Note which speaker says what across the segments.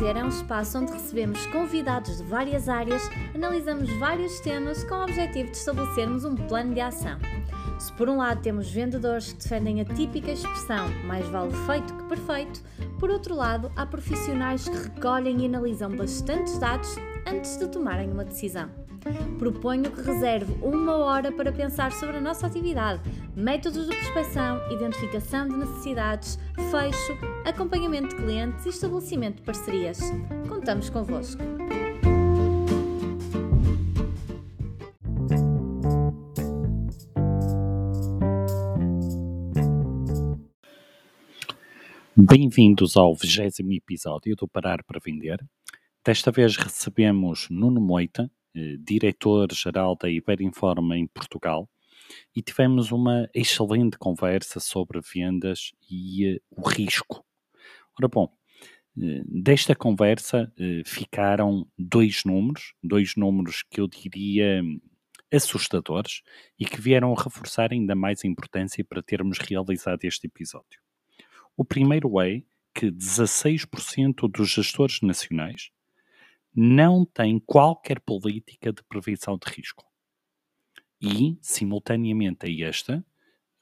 Speaker 1: Vender é um espaço onde recebemos convidados de várias áreas, analisamos vários temas com o objetivo de estabelecermos um plano de ação. Se por um lado temos vendedores que defendem a típica expressão mais vale feito que perfeito, por outro lado há profissionais que recolhem e analisam bastantes dados antes de tomarem uma decisão. Proponho que reserve uma hora para pensar sobre a nossa atividade, métodos de prospecção, identificação de necessidades, fecho, acompanhamento de clientes e estabelecimento de parcerias. Contamos convosco.
Speaker 2: Bem-vindos ao vigésimo episódio do Parar para Vender. Desta vez recebemos Nuno Moita, diretor-geral da Iberinforma em Portugal, e tivemos uma excelente conversa sobre vendas e uh, o risco. Ora bom, uh, desta conversa uh, ficaram dois números, dois números que eu diria assustadores e que vieram a reforçar ainda mais a importância para termos realizado este episódio. O primeiro é que 16% dos gestores nacionais não tem qualquer política de prevenção de risco. E, simultaneamente a esta,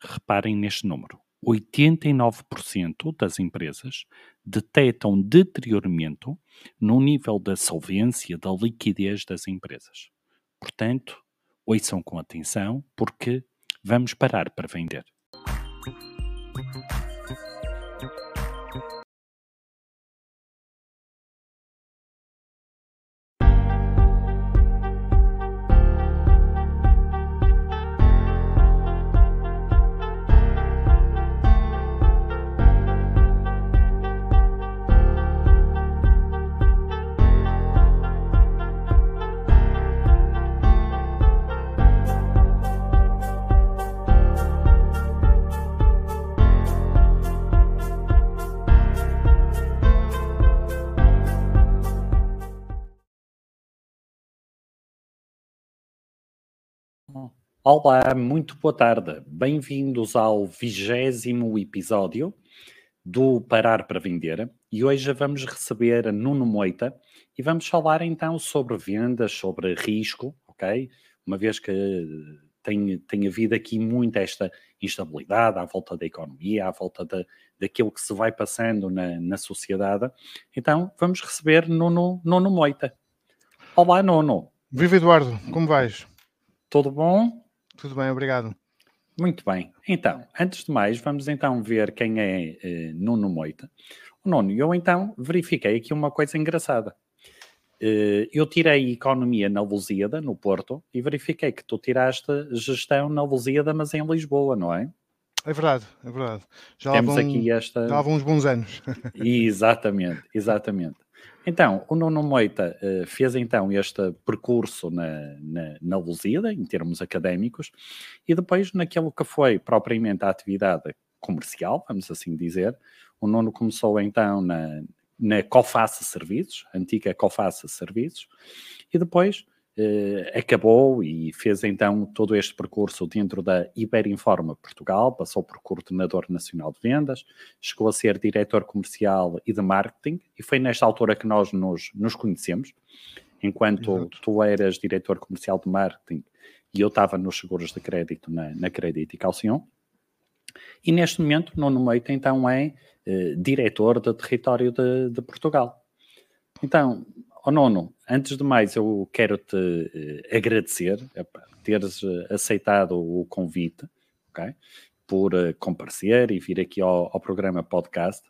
Speaker 2: reparem neste número: 89% das empresas detectam deterioramento no nível da solvência, da liquidez das empresas. Portanto, ouçam com atenção, porque vamos parar para vender. Olá, muito boa tarde. Bem-vindos ao vigésimo episódio do Parar para Vender. E hoje vamos receber Nuno Moita e vamos falar então sobre vendas, sobre risco, ok? Uma vez que tem, tem havido aqui muita esta instabilidade à volta da economia, à volta de, daquilo que se vai passando na, na sociedade. Então, vamos receber Nuno, Nuno Moita. Olá, Nuno.
Speaker 3: Viva Eduardo, como vais?
Speaker 2: Tudo bom?
Speaker 3: Tudo bem, obrigado.
Speaker 2: Muito bem. Então, antes de mais, vamos então ver quem é eh, Nuno Moita. O Nuno, eu então verifiquei aqui uma coisa engraçada. Eh, eu tirei Economia na Lusíada, no Porto, e verifiquei que tu tiraste Gestão na Lusíada, mas em Lisboa, não é?
Speaker 3: É verdade, é verdade.
Speaker 2: Já Temos vão, aqui esta...
Speaker 3: Já há uns bons anos.
Speaker 2: exatamente, exatamente. Então, o Nuno Moita uh, fez então este percurso na, na, na Lusíada, em termos académicos, e depois naquilo que foi propriamente a atividade comercial, vamos assim dizer, o Nuno começou então na, na Coface Serviços, antiga Coface Serviços, e depois acabou e fez então todo este percurso dentro da Iberinforma Portugal, passou por coordenador nacional de vendas, chegou a ser diretor comercial e de marketing, e foi nesta altura que nós nos, nos conhecemos, enquanto Exato. tu eras diretor comercial de marketing e eu estava nos seguros de crédito na, na Crédito e Calcion. E neste momento, Nuno Moita, então, é eh, diretor de território de, de Portugal. Então, Oh, Nono, antes de mais, eu quero-te uh, agradecer por teres uh, aceitado o convite, ok? Por comparecer e vir aqui ao, ao programa podcast.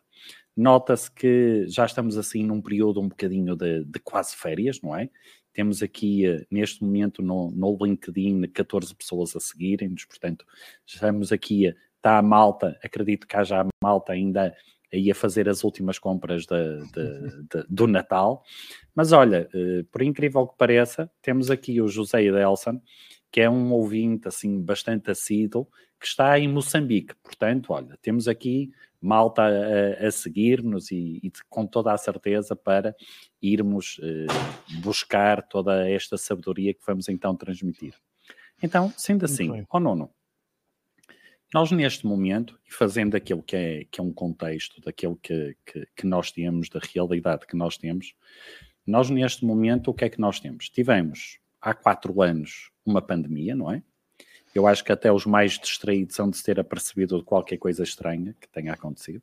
Speaker 2: Nota-se que já estamos assim num período um bocadinho de, de quase férias, não é? Temos aqui, neste momento, no, no LinkedIn, 14 pessoas a seguirem-nos, portanto, estamos aqui, está a malta, acredito que haja a malta ainda aí a fazer as últimas compras de, de, de, do Natal. Mas olha, eh, por incrível que pareça, temos aqui o José Edelson, que é um ouvinte assim bastante assíduo, que está em Moçambique. Portanto, olha, temos aqui malta a, a seguir-nos e, e, com toda a certeza para irmos eh, buscar toda esta sabedoria que vamos então transmitir. Então, sendo assim, ó oh, nono, nós neste momento, e fazendo aquilo que é, que é um contexto daquilo que, que, que nós temos, da realidade que nós temos, nós neste momento o que é que nós temos? Tivemos há quatro anos uma pandemia, não é? Eu acho que até os mais distraídos são de se ter apercebido de qualquer coisa estranha que tenha acontecido.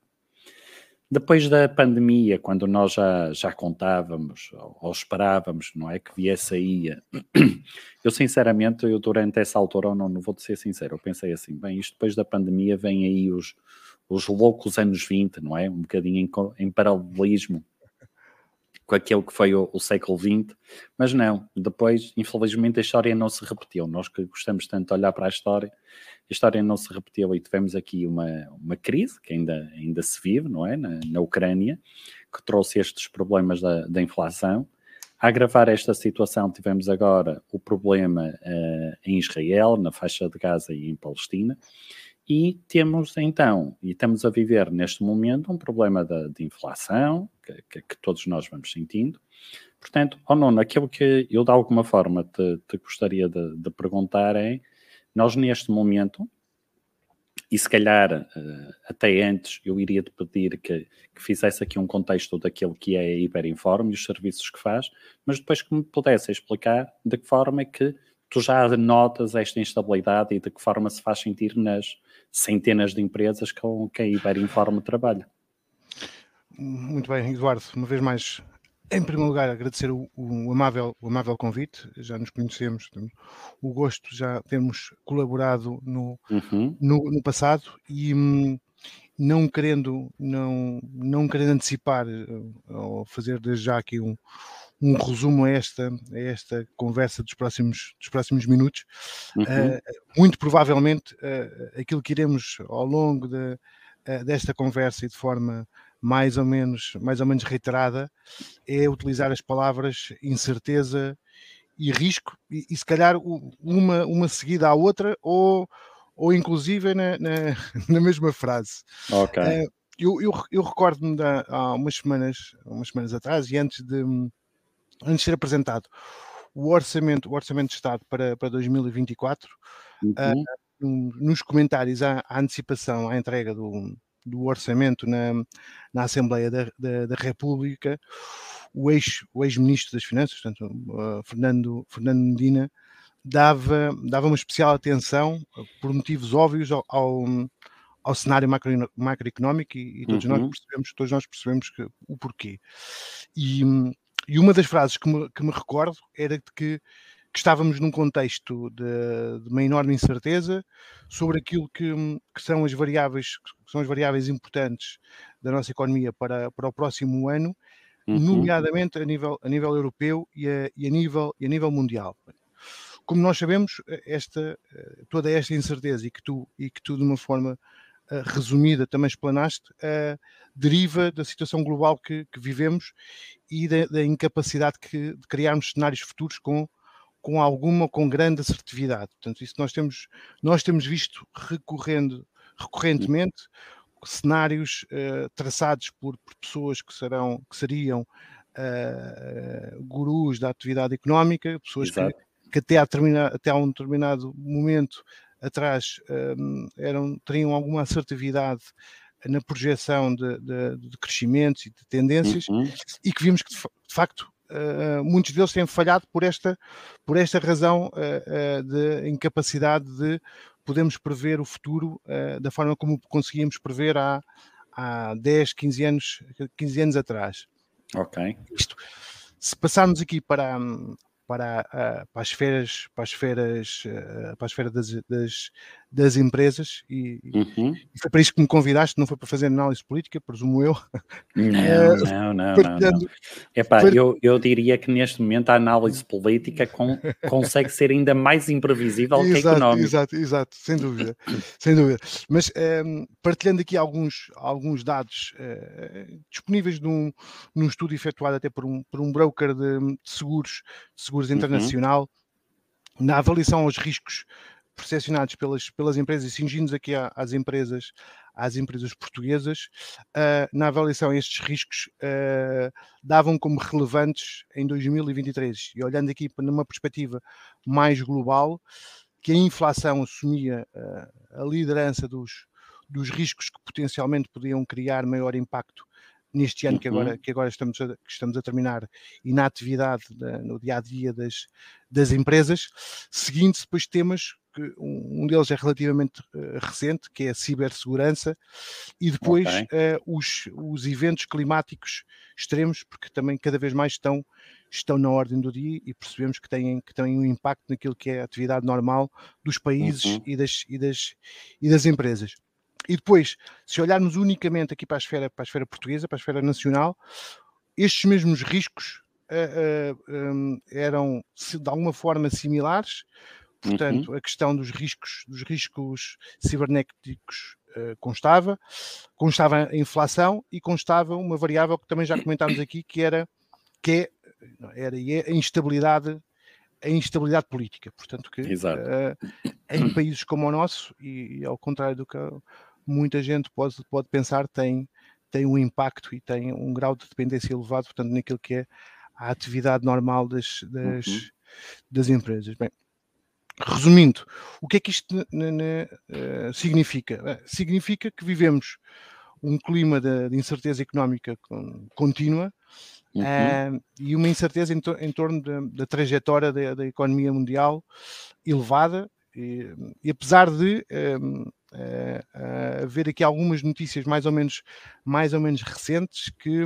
Speaker 2: Depois da pandemia, quando nós já, já contávamos ou esperávamos, não é, que viesse aí, eu sinceramente, eu durante essa altura, não, não vou ser sincero, eu pensei assim, bem, isto depois da pandemia vem aí os, os loucos anos 20, não é? Um bocadinho em, em paralelismo com aquele que foi o, o, século XX, mas não, depois, infelizmente, a história não se repetiu. Nós que gostamos tanto de olhar para a história, a história não se repetiu e tivemos aqui uma, uma crise que ainda, ainda se vive, não é? Na, na Ucrânia, que trouxe estes problemas da, da inflação. A agravar esta situação, tivemos agora o problema uh, em Israel, na faixa de Gaza e em Palestina, e temos então, e estamos a viver neste momento, um problema de, de inflação, que, que, que, todos nós vamos sentindo. Portanto, oh não, aquilo que eu de alguma forma te, te gostaria de, de, perguntar é, nós neste momento, e se calhar uh, até antes eu iria te pedir que, que fizesse aqui um contexto daquilo que é a Hiperinforme e os serviços que faz, mas depois que me pudesse explicar de que forma é que tu já notas esta instabilidade e de que forma se faz sentir nas centenas de empresas com que a Iberinforme trabalha.
Speaker 3: Muito bem, Eduardo, uma vez mais, em primeiro lugar, agradecer o, o, amável, o amável convite, já nos conhecemos, temos o gosto já temos colaborado no, uhum. no, no, passado e hum, não querendo, não, não querendo antecipar eh, ou fazer desde já aqui um, um resumo a esta, a esta conversa dos próximos, dos próximos minutos. Uhum. Uh, muito provavelmente uh, aquilo que iremos ao longo de, uh, desta conversa e de forma mais ou menos, mais ou menos reiterada é utilizar as palavras incerteza e risco e, e se calhar uma, uma seguida à outra ou, ou inclusive na, na, na mesma frase.
Speaker 2: Ok.
Speaker 3: eu, eu, eu recordo-me há umas semanas, umas semanas atrás, e antes de, antes de ser apresentado o orçamento, o orçamento de Estado para, para 2024, uhum. uh, nos comentários à, à, antecipação, à entrega do, do orçamento na, na Assembleia da, da, da República, o ex-ministro ex das Finanças, portanto, uh, Fernando, Fernando Medina, dava, dava uma especial atenção, por motivos óbvios, ao, ao, ao cenário macro, macroeconómico e, e todos, uhum. nós percebemos, todos nós percebemos que, o porquê. E, e uma das frases que me, que me recordo era de que, que estávamos num contexto de, de, uma enorme incerteza sobre aquilo que, que, são as variáveis que são as variáveis importantes da nossa economia para, para o próximo ano, uhum. nomeadamente a nível, a nível europeu e a, e a, nível, e a nível mundial. Como nós sabemos, esta, toda esta incerteza e que tu, e que tu de uma forma resumida também explanaste, deriva da situação global que, que vivemos e da, da incapacidade que, de criarmos cenários futuros com, com alguma, com grande assertividade. Portanto, isso nós temos, nós temos visto recorrendo, recorrentemente cenários uh, traçados por, por, pessoas que, serão, que seriam uh, gurus da atividade económica, pessoas que, que, até, a até a um determinado momento atrás um, eram, teriam alguma assertividade na projeção de, de, de crescimentos e de tendências uhum. e que vimos que de, facto uh, muitos deles têm falhado por esta, por esta razão uh, uh, de incapacidade de podermos prever o futuro da forma como conseguíamos prever há, há 10, 15 anos, 15 anos atrás.
Speaker 2: Ok.
Speaker 3: Isto, se passarmos aqui para, para, para as esferas, para as esferas, para a esfera das, das, das empresas e, uhum. e, foi para isso que me convidaste, não foi para fazer análise política, presumo eu.
Speaker 2: Não, eh, não, não, não, não. Epá, eu, eu diria que neste momento a análise política com, consegue ser ainda mais imprevisível exato, que a económica.
Speaker 3: Exato, exato, sem dúvida, sem dúvida. Mas um, ehm, partilhando aqui alguns, alguns dados uh, disponíveis num, num estudo efetuado até por um, por um broker de, de seguros, de seguros uhum. internacional, uhum. na avaliação aos riscos percepcionados pelas, pelas empresas, e cingindo aqui às empresas, às empresas portuguesas, uh, na avaliação estes riscos uh, davam como relevantes em 2023. E olhando aqui numa perspectiva mais global, que a inflação assumia uh, a liderança dos, dos riscos que potencialmente podiam criar maior impacto neste ano que agora, uhum. que agora estamos, a, que estamos a terminar e na atividade, da, no dia a dia das, das empresas, seguindo-se depois temas que um deles é relativamente uh, recente, que é a cibersegurança, e depois okay. uh, os, os eventos climáticos extremos, porque também cada vez mais estão, estão na ordem do dia e percebemos que têm, que têm um impacto naquilo que é a atividade normal dos países uhum. e, das, e, das, e das empresas. E depois, se olharmos unicamente aqui para a esfera, para a esfera portuguesa, para a esfera nacional, estes mesmos riscos uh, uh, um, eram de alguma forma similares. Portanto, uhum. a questão dos riscos, dos riscos cibernéticos uh, constava, constava a inflação e constava uma variável que também já comentámos aqui, que era que é, era é a instabilidade a instabilidade política. Portanto, que uh, em países como o nosso, e, e, ao contrário do que muita gente pode, pode pensar tem, tem um impacto e tem um grau de dependência elevado, portanto, naquilo que é a atividade normal das, das, uhum. das empresas. Bem, resumindo, o que é que isto uh, significa? significa que vivemos um clima de, de incerteza económica contínua uhum. uh, e uma incerteza em, em torno da trajetória da, da, economia mundial elevada. E, e apesar de um, uh, haver aqui algumas notícias mais ou menos, mais ou menos recentes que,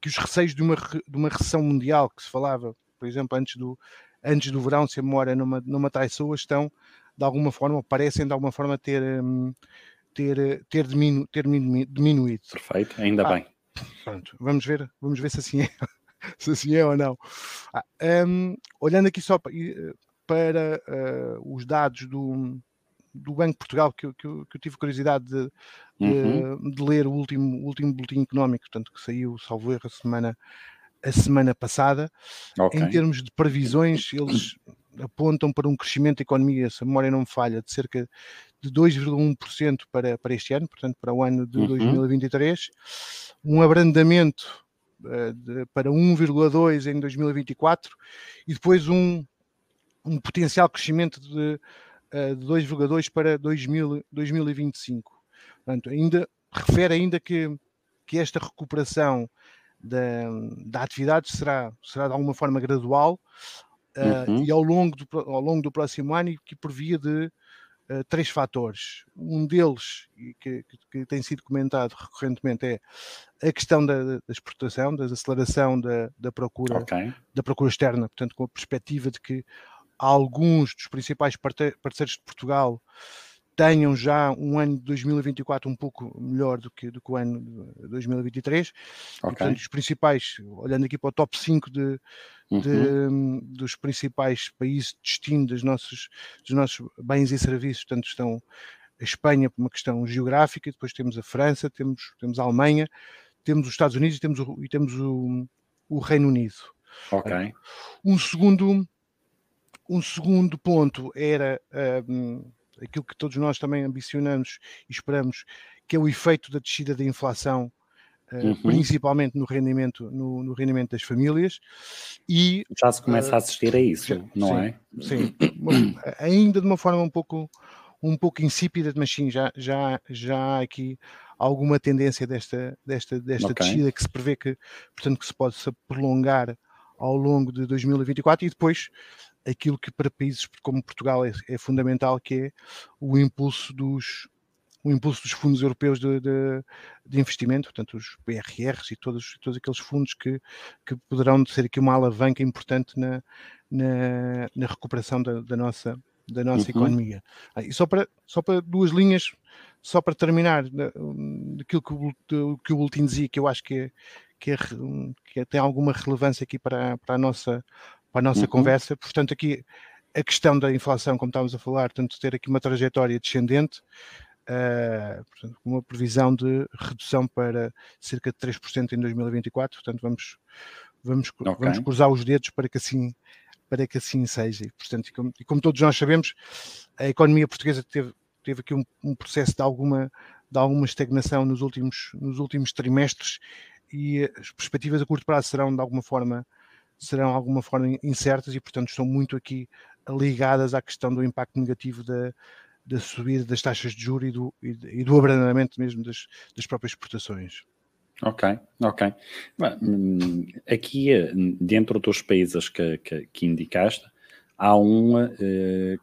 Speaker 3: que os receios de uma, de uma recessão mundial que se falava, por exemplo, antes do, antes do verão, se a memória numa, numa traiçoa, estão de alguma forma, parecem de alguma forma ter, um, ter, ter, diminu, ter diminuído.
Speaker 2: Perfeito, ainda ah, bem.
Speaker 3: Pronto, vamos ver, vamos ver se assim é, se assim é ou não. Ah, um, olhando aqui só para, para uh, os dados do, do Banco de Portugal que, que, que eu tive curiosidade de, uhum. de, ler o último, último boletim económico, portanto, que saiu, salvo erro, a semana, a semana passada. Okay. Em termos de previsões, eles apontam para um crescimento da economia, se a memória não me falha, de cerca de 2,1% para, para este ano, portanto, para o ano de uhum. 2023, um abrandamento uh, de, para 1,2% em 2024 e depois um, um potencial crescimento de uh, de 2,2 para 2000, 2025. Portanto, ainda, refere ainda que, que esta recuperação da, da atividade será, será de alguma forma gradual uh, uhum. e ao longo, do, ao longo do próximo ano e que previa de uh, três fatores. Um deles, que, que, que, tem sido comentado recorrentemente, é a questão da, da exportação, da aceleração da, da procura, okay. da procura externa, portanto, com a perspectiva de que alguns dos principais parceiros de Portugal tenham já um ano de 2024 um pouco melhor do que, do que o ano de 2023. Okay. E, portanto, os principais, olhando aqui para o top 5 de, uhum. de, dos principais países de destino dos nossos, dos nossos bens e serviços, portanto, estão a Espanha por uma questão geográfica, depois temos a França, temos, temos a Alemanha, temos os Estados Unidos e temos o, e temos o, o Reino Unido.
Speaker 2: Ok.
Speaker 3: Um segundo um segundo ponto era um, aquilo que todos nós também ambicionamos e esperamos, que é o efeito da descida da inflação, uh, uhum. principalmente no rendimento, no, no, rendimento das famílias. E,
Speaker 2: Já se começa uh, a assistir a isso, não
Speaker 3: sim,
Speaker 2: é?
Speaker 3: Sim, ainda de uma forma um pouco, um pouco insípida, mas sim, já, já, já há aqui alguma tendência desta, desta, desta okay. descida que se prevê que, portanto, que se possa prolongar ao longo de 2024 e depois aquilo que para países como Portugal é, é fundamental, que é o impulso dos, o impulso dos fundos europeus de, de, de, investimento, portanto os BRRs e todos, todos aqueles fundos que, que poderão ser aqui uma alavanca importante na, na, na recuperação da, da, nossa, da nossa uhum. economia. Ah, e só para, só para duas linhas, só para terminar, daquilo que o, que o boletim dizia, que eu acho que, é, que, é, que é, tem alguma relevância aqui para, para a nossa para a nossa uhum. conversa. Portanto, aqui a questão da inflação, como estávamos a falar, tanto ter aqui uma trajetória descendente, uh, portanto, com uma previsão de redução para cerca de 3% em 2024. Portanto, vamos, vamos, okay. vamos cruzar os dedos para que assim para que assim seja. E, portanto, e como, e como todos nós sabemos, a economia portuguesa teve, teve aqui um, um, processo de alguma, de alguma estagnação nos últimos, nos últimos trimestres e as perspectivas a curto prazo serão de alguma forma serão de alguma forma incertas e, portanto, estão muito aqui ligadas à questão do impacto negativo da, da subida das taxas de juros e do, e do abrandamento mesmo das, das próprias exportações.
Speaker 2: Ok, ok. Hum, aqui, eh, dentro dos países que, que, que indicaste, há um uh,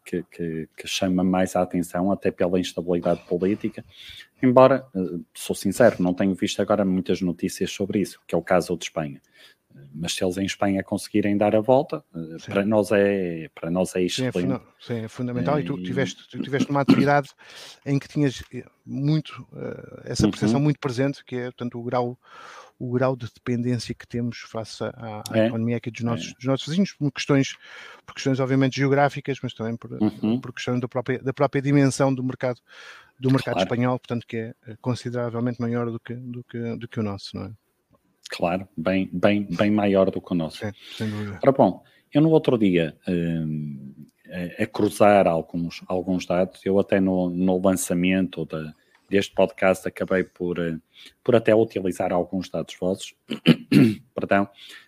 Speaker 2: que, que, que, chama mais a atenção, até pela instabilidade política, embora, uh, sou sincero, não tenho visto agora muitas notícias sobre isso, que é o caso de Espanha mas se eles em Espanha conseguirem dar a volta, eh, para nós é para nós é excelente.
Speaker 3: Sim, é, sim, é fundamental. E tu tiveste, tu tiveste uma atividade em que tinhas eh, muito uh, essa percepção uhum. muito presente, que é portanto o grau o grau de dependência que temos face à, à é, economia aqui dos nossos, é. dos nossos vizinhos, por questões, por questões obviamente geográficas, mas também por, uhum. por questão da própria, da própria dimensão do mercado do mercado claro. espanhol, portanto que é consideravelmente maior do que, do que, do que o nosso, não é?
Speaker 2: Claro, bem, bem, bem maior do que o nosso. É, sem dúvida. Ora, bom, eu no outro dia, um, a, a, cruzar alguns, alguns dados, eu até no, no lançamento da, deste podcast acabei por, uh, por até utilizar alguns dados vossos, perdão,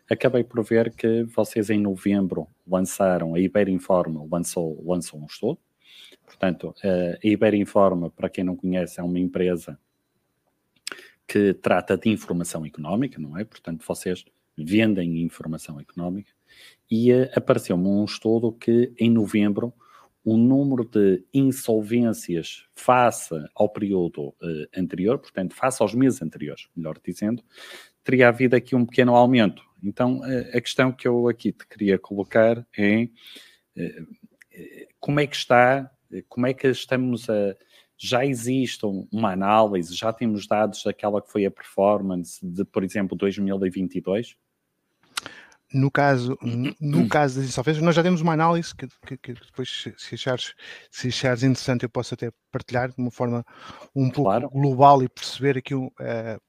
Speaker 2: acabei por ver que vocês em novembro lançaram, a Iberinforma lançou, lançou um estudo, portanto, uh, a Iberinforma, para quem não conhece, é uma empresa que trata de informação económica, não é? Portanto, vocês vendem informação económica e uh, apareceu-me um estudo que em novembro o número de insolvências face ao período uh, anterior, portanto, face aos meses anteriores, melhor dizendo, teria havido aqui um pequeno aumento. Então, uh, a questão que eu aqui te queria colocar é como é que está, como é que estamos a já existe uma análise, já temos dados daquela que foi a performance de, por exemplo, 2022?
Speaker 3: No caso, no caso das insolvências, nós já temos uma análise que, que, que depois, se achares, se achares interessante, eu posso até partilhar de uma forma um claro. pouco global e perceber aqui, uh,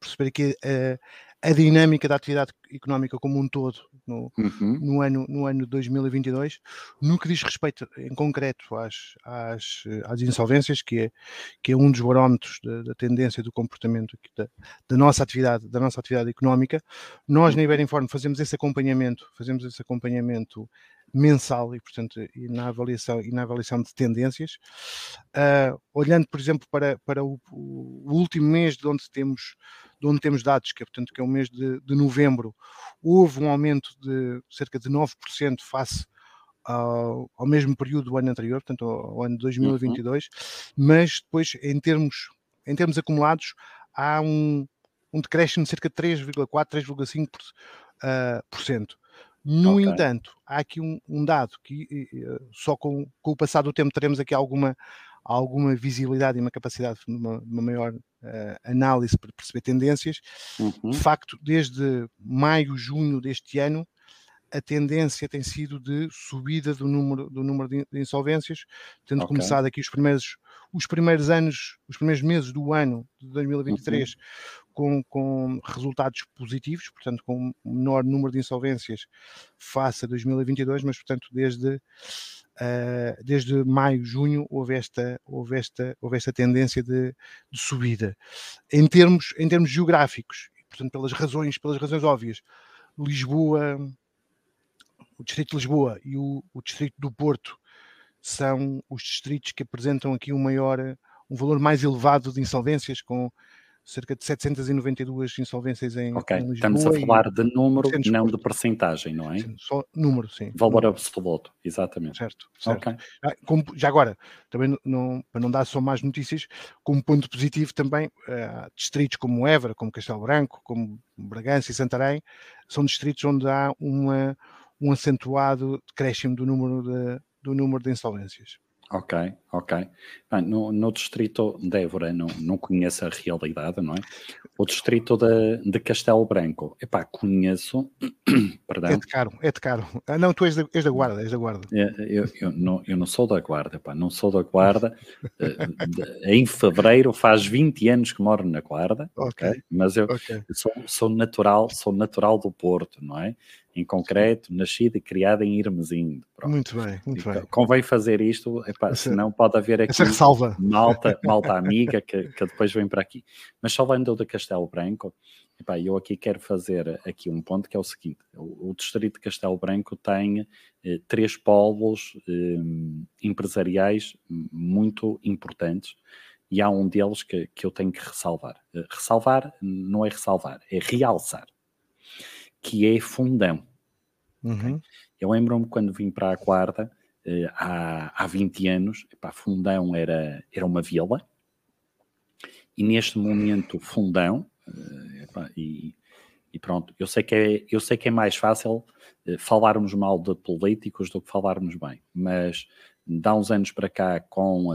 Speaker 3: perceber aqui uh, a dinâmica da atividade económica como um todo no, uhum. no, ano, no ano 2022, no que diz respeito em concreto às, às, às insolvências, que é, que é um dos barómetros da, da tendência do comportamento da, da, nossa atividade, da nossa atividade económica, nós na Iberinform fazemos esse acompanhamento, fazemos esse acompanhamento mensal e portanto e na avaliação e na avaliação de tendências. Uh, olhando por exemplo para, para o, o, último mês de onde temos de onde temos dados, que é, portanto, que é o mês de, de novembro, houve um aumento de cerca de 9% face ao, ao, mesmo período do ano anterior, portanto, ao, ao ano 2022, uhum. mas depois, em termos, em termos acumulados, há um, um decréscimo de cerca de 3,4%, 3,5%. Uh, por cento. No okay. entanto, há aqui um, um dado que uh, só com, com, o passar do tempo teremos aqui alguma, alguma visibilidade e uma capacidade de uma, uma maior uh, análise para perceber tendências. Uhum. De facto, desde maio, junho deste ano, a tendência tem sido de subida do número, do número de, insolvências, tendo okay. começado aqui os primeiros, os primeiros anos, os primeiros meses do ano de 2023 uhum. Com, com resultados positivos, portanto com um menor número de insolvências face a 2022, mas portanto desde Uh, desde maio, junho, houve esta, houve esta, houve esta tendência de, de, subida. Em termos, em termos geográficos, portanto, pelas razões, pelas razões óbvias, Lisboa, o Distrito de Lisboa e o, o Distrito do Porto são os distritos que apresentam aqui um maior, um valor mais elevado de insolvências, com cerca de 792 insolvências em,
Speaker 2: Ok,
Speaker 3: em
Speaker 2: estamos a falar de número, não de percentagem, não é?
Speaker 3: Sim, só número, sim.
Speaker 2: Valor absoluto, exatamente.
Speaker 3: Certo, certo. Okay. Ah, como, já agora, também não, para não dar só mais notícias, como ponto positivo também, uh, distritos como Évora, como Castelo Branco, como Bragança e Santarém, são distritos onde há uma, um acentuado decréscimo do número de, do número de insolvências.
Speaker 2: Ok, ok. Bem, no, no distrito de Évora não, não conheço a realidade, não é? O distrito de, de Castelo Branco, epá, conheço, perdão.
Speaker 3: É de caro, é de caro. Ah, não, tu és da, és da guarda, és da guarda.
Speaker 2: É, eu, eu, não, eu não sou da guarda, epá, não sou da guarda. Eh, em fevereiro faz 20 anos que moro na guarda, ok? okay? Mas eu, okay. sou, sou natural, sou natural do Porto, não é? Em concreto, nascida e criada em Irmezindo.
Speaker 3: Muito bem, muito
Speaker 2: e,
Speaker 3: bem.
Speaker 2: Convém fazer isto, epá, essa, senão pode haver aqui malta, malta amiga que, que depois vem para aqui. Mas falando do Castelo Branco, epá, eu aqui quero fazer aqui um ponto que é o seguinte: o, o distrito de Castelo Branco tem eh, três polos eh, empresariais muito importantes e há um deles que, que eu tenho que ressalvar. Uh, ressalvar não é ressalvar, é realçar, que é Fundão.
Speaker 3: Uhum. Okay?
Speaker 2: Eu lembro-me quando vim para a Guarda, uh, há, há 20 anos, epá, Fundão era, era uma vila, e neste momento Fundão, uh, epá, e, e, pronto, eu sei que é, eu sei que é mais fácil falarmos mal de políticos do que falarmos bem, mas de há uns anos para cá, com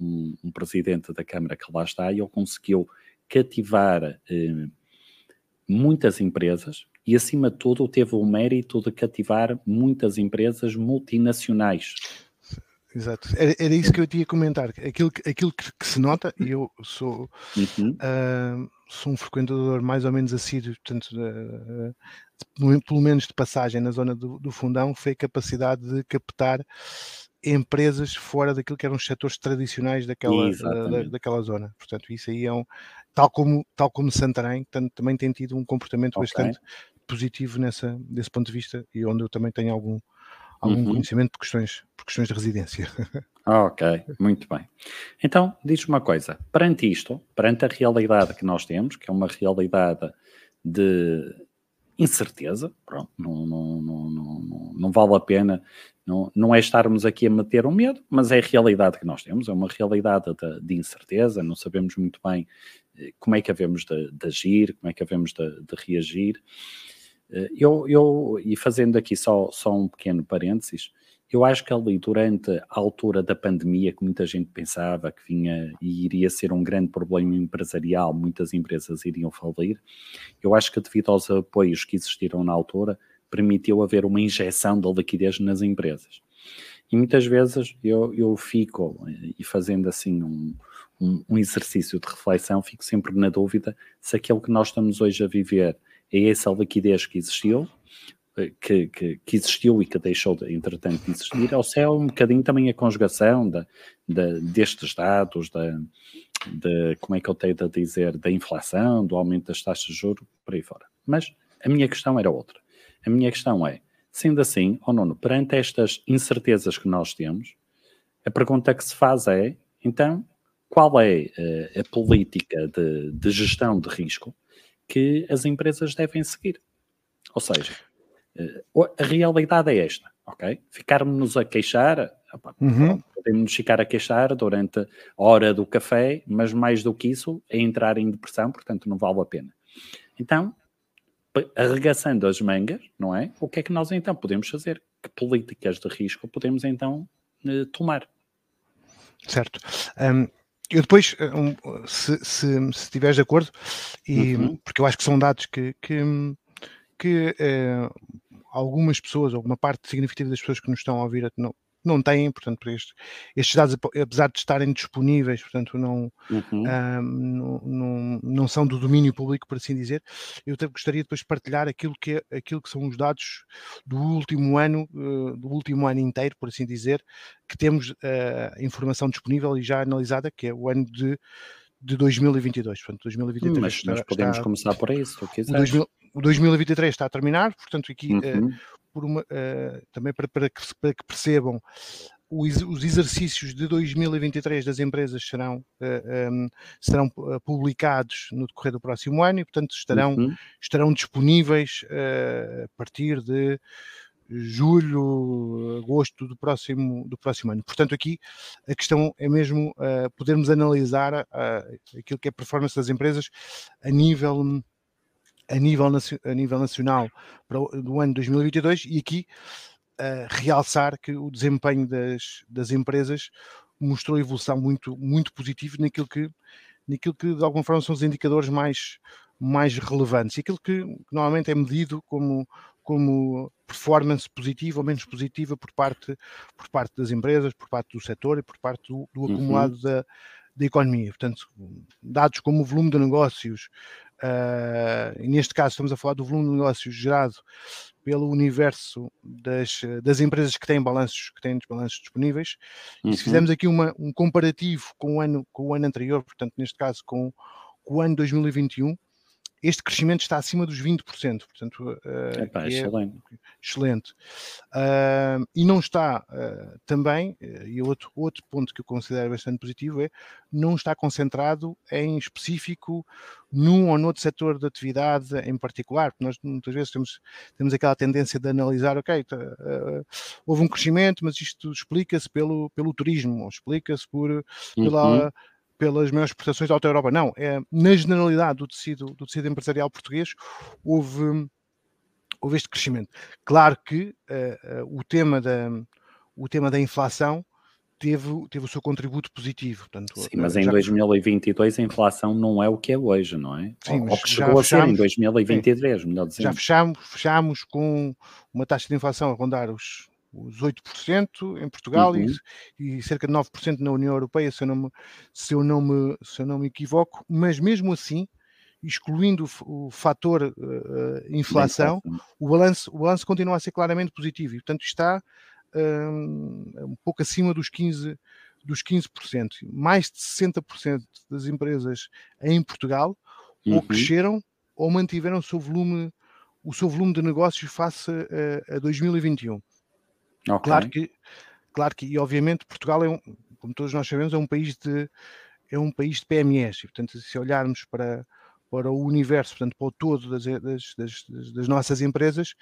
Speaker 2: um, um, presidente da Câmara que lá está, ele conseguiu cativar muitas empresas e, acima de tudo, teve o mérito de cativar muitas empresas multinacionais.
Speaker 3: Exato, era, era isso que eu tinha a comentar. Aquilo, aquilo que, que se nota, e eu sou, uhum. uh, sou um frequentador mais ou menos assíduo, portanto, uh, pelo menos de passagem na zona do, do fundão, foi a capacidade de captar empresas fora daquilo que eram os setores tradicionais daquela, da, daquela zona. Portanto, isso aí é um. Tal como, tal como Santarém, também tem tido um comportamento okay. bastante positivo nessa, desse ponto de vista e onde eu também tenho algum, algum uhum. conhecimento por questões, por questões de residência.
Speaker 2: Ok, muito bem. Então, diz uma coisa: perante isto, perante a realidade que nós temos, que é uma realidade de incerteza, pronto, não, não, não, não, não vale a pena não, não é estarmos aqui a meter um medo, mas é a realidade que nós temos, é uma realidade de, de incerteza, não sabemos muito bem eh, como é que havemos de, de agir, como é que havemos de, de reagir. Eh, eu, eu, e fazendo aqui só, só um pequeno parênteses, eu acho que ali durante a altura da pandemia, que muita gente pensava que vinha e iria ser um grande problema empresarial, muitas empresas iriam falir, eu acho que devido aos apoios que existiram na altura, permitiu haver uma injeção de liquidez nas empresas. E muitas vezes eu, eu fico, e fazendo assim um, um, um, exercício de reflexão, fico sempre na dúvida se aquilo que nós estamos hoje a viver é essa liquidez que existiu, eh, que, que, que existiu e que deixou, de, entretanto, de existir, ou se é um bocadinho também a conjugação destes dados, da, de, como é que eu tenho de dizer, da inflação, do aumento das taxas de juros, por aí fora. Mas a minha questão era outra. A minha questão é, sendo assim, oh Nuno, perante estas incertezas que nós temos, a pergunta que se faz é, então, qual é uh, a política de, de, gestão de risco que as empresas devem seguir? Ou seja, uh, a realidade é esta, ok? Ficarmos-nos a queixar, opa,
Speaker 3: uhum.
Speaker 2: podemos ficar a queixar durante a hora do café, mas mais do que isso, é entrar em depressão, portanto não vale a pena. Então, arregaçando as mangas, não é? O que é que nós então podemos fazer? Que políticas de risco podemos então eh, tomar?
Speaker 3: Certo. Um, eu depois, um, se, se, se estiveres de acordo, e, uhum. porque eu acho que são dados que, que, que uh, algumas pessoas, alguma parte significativa das pessoas que nos estão a ouvir não, não têm, portanto, este, estes dados, apesar de estarem disponíveis, portanto, não, uhum. não, não, não, são do domínio público, por assim dizer. Eu gostaria depois de partilhar aquilo que, é, aquilo que são os dados do último ano, uh, do último ano inteiro, por assim dizer, que temos uh, informação disponível e já analisada, que é o ano de de 2022, portanto 2023
Speaker 2: mas, está, mas podemos está, começar por isso,
Speaker 3: o, o 2023 está a terminar, portanto aqui uhum. uh, por uma, uh, também para, para, que, para que percebam os, os, exercícios de 2023 das empresas serão, eh, ehm, serão publicados no decorrer do próximo ano e, portanto, estarão, uhum. estarão disponíveis a partir de julho, agosto do próximo, do próximo ano. Portanto, aqui a questão é mesmo podermos analisar aquilo que é a performance das empresas a nível a nível, a nível nacional para o, do ano 2022 e aqui uh, realçar que o desempenho das, das empresas mostrou evolução muito, muito positiva naquilo que, naquilo que de alguma forma são os indicadores mais, mais relevantes e aquilo que, que normalmente é medido como, como performance positiva ou menos positiva por parte, por parte das empresas, por parte do setor e por parte do, do uhum. acumulado uhum. da, da economia. Portanto, dados como o volume de negócios, Uh, neste caso, estamos a falar do volume de negócios gerado pelo universo das, das empresas que têm balanços, que têm balanços disponíveis. Uhum. E se uhum. fizermos aqui uma, um comparativo com o, ano, com o ano anterior, portanto, neste caso com, com o ano 2021, este crescimento está acima dos 20%, portanto, uh, Epá, é excelente. excelente. Uh, e não está uh, também, e outro, outro ponto que eu considero bastante positivo é, não está concentrado em específico num ou noutro setor de atividade em particular, porque nós muitas vezes temos, temos aquela tendência de analisar, ok, tá, houve um crescimento, mas isto explica-se pelo, pelo turismo, ou explica-se por, pela... Uhum pelas maiores exportações da Alta Europa. Não, é, na generalidade do tecido, do tecido empresarial português houve, houve este crescimento. Claro que uh, uh, o, tema da, o tema da inflação teve, teve o seu contributo positivo. Portanto,
Speaker 2: Sim, eh, mas em 2022 a inflação não é o que é hoje, não é? Sim, ou, que chegou a ser em 2023, sim, melhor dizendo.
Speaker 3: Já fechamos, fechamos com uma taxa de inflação a rondar os os 8% em Portugal uhum. e, e, cerca de 9% na União Europeia, se eu, não me, se, eu não me, se eu não me equivoco, mas mesmo assim, excluindo o, o fator uh, inflação, o balanço, o balanço continua a ser claramente positivo e, portanto, está um, um pouco acima dos 15%. Dos 15%. Mais de 60% das empresas em Portugal uhum. ou cresceram ou mantiveram o seu volume, o seu volume de negócios face a, a 2021. Okay. Claro que, claro que, e obviamente Portugal é um, como todos nós sabemos, é um país de é um país de PMEs, e portanto, se olharmos para, para o universo, portanto, para o todo das, das, das, das nossas empresas,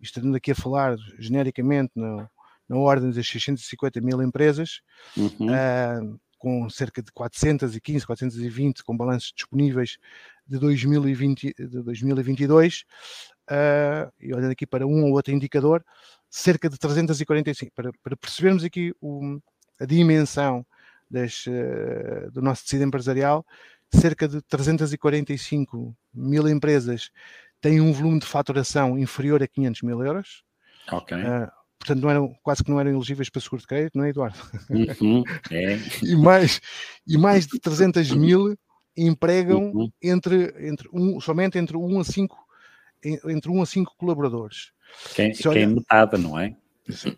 Speaker 3: estando aqui a falar genericamente na, na ordem das 650 mil empresas, uhum. uh, com cerca de 415, 420 com balanços disponíveis de, 2020, de 2022, uh, e olhando aqui para um ou outro indicador, cerca de 345, para, para percebermos aqui o, a dimensão das, uh, do nosso tecido empresarial, cerca de 345 mil empresas têm um volume de faturação inferior a 500 mil euros.
Speaker 2: Ok. Uh,
Speaker 3: portanto, não eram, quase que não eram elegíveis para seguro de crédito, não é, Eduardo?
Speaker 2: Uhum, é.
Speaker 3: e, mais, e mais de 300 mil empregam uhum. entre, entre um, somente entre 1 a 5 entre 1 a 5 colaboradores.
Speaker 2: Quem, Se olha... quem metade, não é?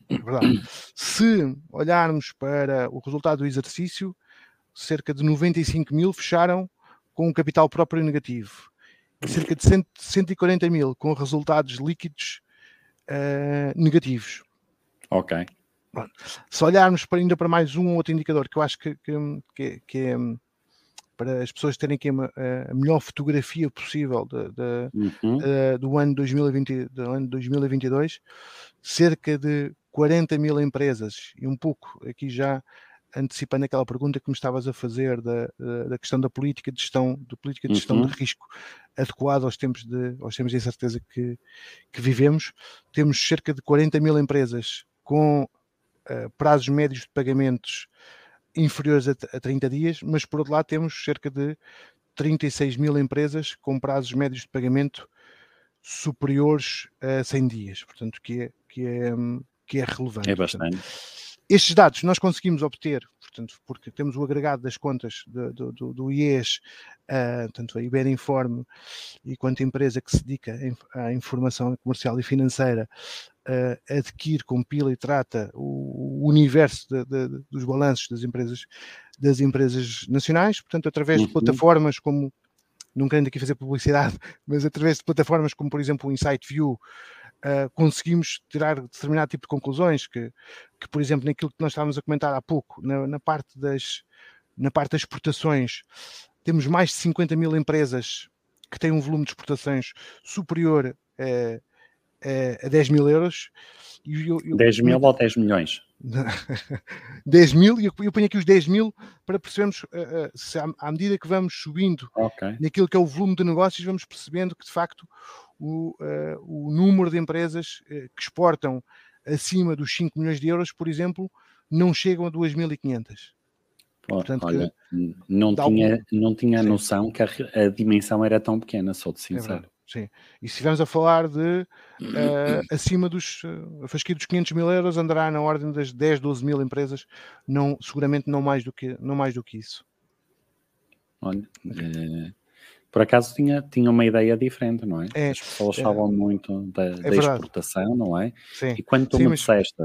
Speaker 3: é verdade. Se olharmos para o resultado do exercício, cerca de 95 mil fecharam com um capital próprio negativo. E cerca de 100, 140 mil com resultados líquidos uh, negativos.
Speaker 2: Ok.
Speaker 3: Se olharmos para, ainda para mais um outro indicador que eu acho que, que, que, que é para as pessoas terem aqui uma, a melhor fotografia possível de, de, uhum. uh, do, ano 2020, do ano 2022, cerca de 40 mil empresas, e um pouco aqui já antecipando aquela pergunta que me estavas a fazer da, da questão da política de gestão, de política de gestão uhum. de risco adequada aos tempos de, aos tempos de incerteza que, que vivemos, temos cerca de 40 mil empresas com uh, prazos médios de pagamentos inferiores a, a 30 dias, mas por outro lado temos cerca de 36 mil empresas com prazos médios de pagamento superiores a 100 dias, portanto, que é, que é, que é relevante.
Speaker 2: É bastante.
Speaker 3: Portanto, estes dados nós conseguimos obter, portanto, porque temos o agregado das contas do, do, do IES, uh, tanto a Iberinform e quanto a empresa que se dedica à informação comercial e financeira, uh, adquire, compila e trata o, o universo de, de, dos balanços das empresas, das empresas nacionais, portanto, através uhum. de plataformas como, não querendo aqui fazer publicidade, mas através de plataformas como, por exemplo, o Insight View, uh, conseguimos tirar determinado tipo de conclusões que, que, por exemplo, naquilo que nós estávamos a comentar há pouco, na, na parte, das, na parte das exportações, temos mais de 50 mil empresas que têm um volume de exportações superior a, a 10 mil euros.
Speaker 2: E eu, eu, 10 mil eu, ou 10 milhões?
Speaker 3: 10 mil, e eu, eu ponho aqui os 10 mil para percebermos uh, uh, se à, à, medida que vamos subindo okay. naquilo que é o volume de negócios, vamos percebendo que de facto o, uh, o número de empresas uh, que exportam acima dos 5 milhões de euros, por exemplo, não chegam a 2.500.
Speaker 2: Portanto, Olha, não, tinha, algum... não tinha a noção que a, a, dimensão era tão pequena, sou-te é sincero. É
Speaker 3: sim, e se estivermos a falar de uh, acima dos, uh, a fasquia dos 500 mil euros, andará na ordem das 10, 12 mil empresas, não, seguramente não mais do que, não mais do que isso.
Speaker 2: Olha, okay. Por acaso tinha, tinha uma ideia diferente, não é?
Speaker 3: É,
Speaker 2: As pessoas
Speaker 3: é.
Speaker 2: falam muito da, da
Speaker 3: verdade.
Speaker 2: exportação, não é?
Speaker 3: Sim.
Speaker 2: E quando tu
Speaker 3: Sim,
Speaker 2: me
Speaker 3: mas-
Speaker 2: disseste,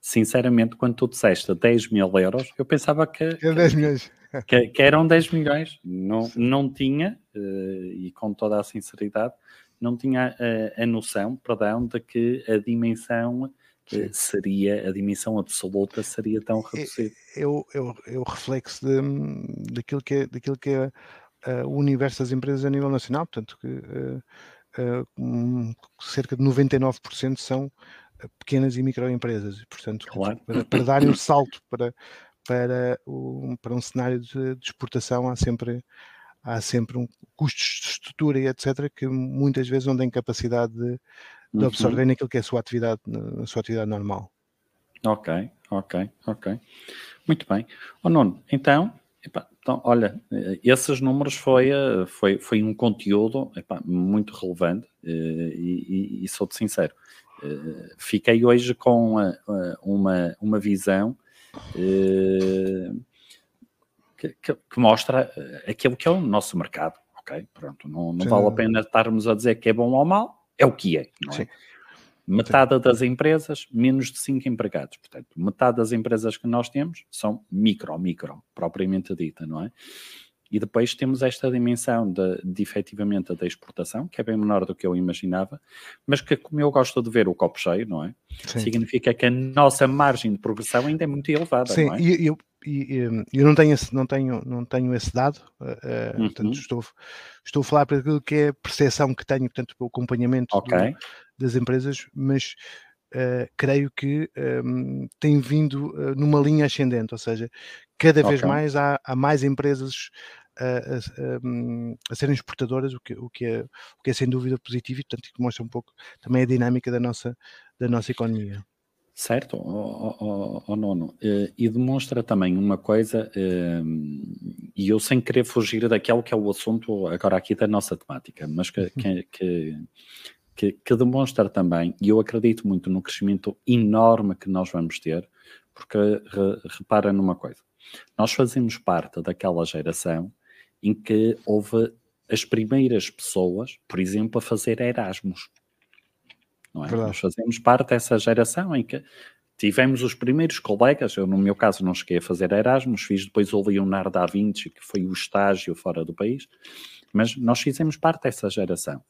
Speaker 2: sinceramente, quando tu disseste 10 mil euros, eu pensava que,
Speaker 3: É 10 milhões.
Speaker 2: que, que eram 10 milhões. Não, não tinha, eh, e com toda a sinceridade, não tinha eh, a noção, perdão, de que a dimensão eh, seria, a dimensão absoluta seria tão reduzida.
Speaker 3: é é é o reflexo de, daquilo que é, daquilo que é eh, o universo das empresas a nível nacional, portanto que eh, um, cerca de 99% são pequenas e microempresas, portanto
Speaker 2: Claro.
Speaker 3: para, para darem o salto para, para, o, para um cenário de, de exportação há sempre há sempre um custos de estrutura e etc que muitas vezes não têm capacidade de, de
Speaker 2: Uhum.
Speaker 3: absorver naquilo que é a sua atividade, na sua atividade normal.
Speaker 2: Ok, ok, ok. Muito bem. Ó Nuno, então, epá, então, olha, eh, esses números foi, eh, foi, foi um conteúdo epá, muito relevante eh, e, e, e sou-te sincero. Fiquei hoje com uma, uma visão que, que- que mostra aquilo que é o nosso mercado. Ok, pronto, não, não vale a pena estarmos a dizer que é bom ou mal, é o que é, é?
Speaker 3: Sim.
Speaker 2: Metade das empresas, menos de 5 empregados. Portanto, metade das empresas que nós temos são micro, micro, propriamente dita, não é? E depois temos esta dimensão de, de efetivamente da exportação, que é bem menor do que eu imaginava, mas que, como eu gosto de ver o copo cheio, não é?
Speaker 3: Sim.
Speaker 2: Significa que a nossa margem de progressão ainda é muito elevada,
Speaker 3: Sim,
Speaker 2: não é?
Speaker 3: e eu, e, eu não tenho esse, não tenho, não tenho esse dado, eh,
Speaker 2: Uhum.
Speaker 3: portanto estou, estou a falar para aquilo que é a percepção que tenho, portanto, pelo acompanhamento do-
Speaker 2: Ok,
Speaker 3: das empresas, mas eh, creio que ehm, tem vindo eh, numa linha ascendente, ou seja, cada vez
Speaker 2: Ok.
Speaker 3: mais há, há mais empresas a, a- um, a serem exportadoras, o que, o, que é, o que é sem dúvida positivo e, portanto, que mostra um pouco também a dinâmica da nossa, da nossa economia.
Speaker 2: Certo, ó Nono. Eh, E demonstra também uma coisa, eh, e eu sem querer fugir daquele que é o assunto agora aqui da nossa temática, mas que, que, que, que- que demonstra também, e eu acredito muito no crescimento enorme que nós vamos ter, porque re- repara numa coisa, nós fazemos parte daquela geração em que houve as primeiras pessoas, por exemplo, a fazer Erasmus. Não é?
Speaker 3: Verdade.
Speaker 2: Nós fazemos parte dessa geração em que tivemos os primeiros colegas, eu no meu caso não cheguei a fazer Erasmus, fiz depois o Leonardo da Vinci, que foi o estágio fora do país, mas nós fizemos parte dessa geração.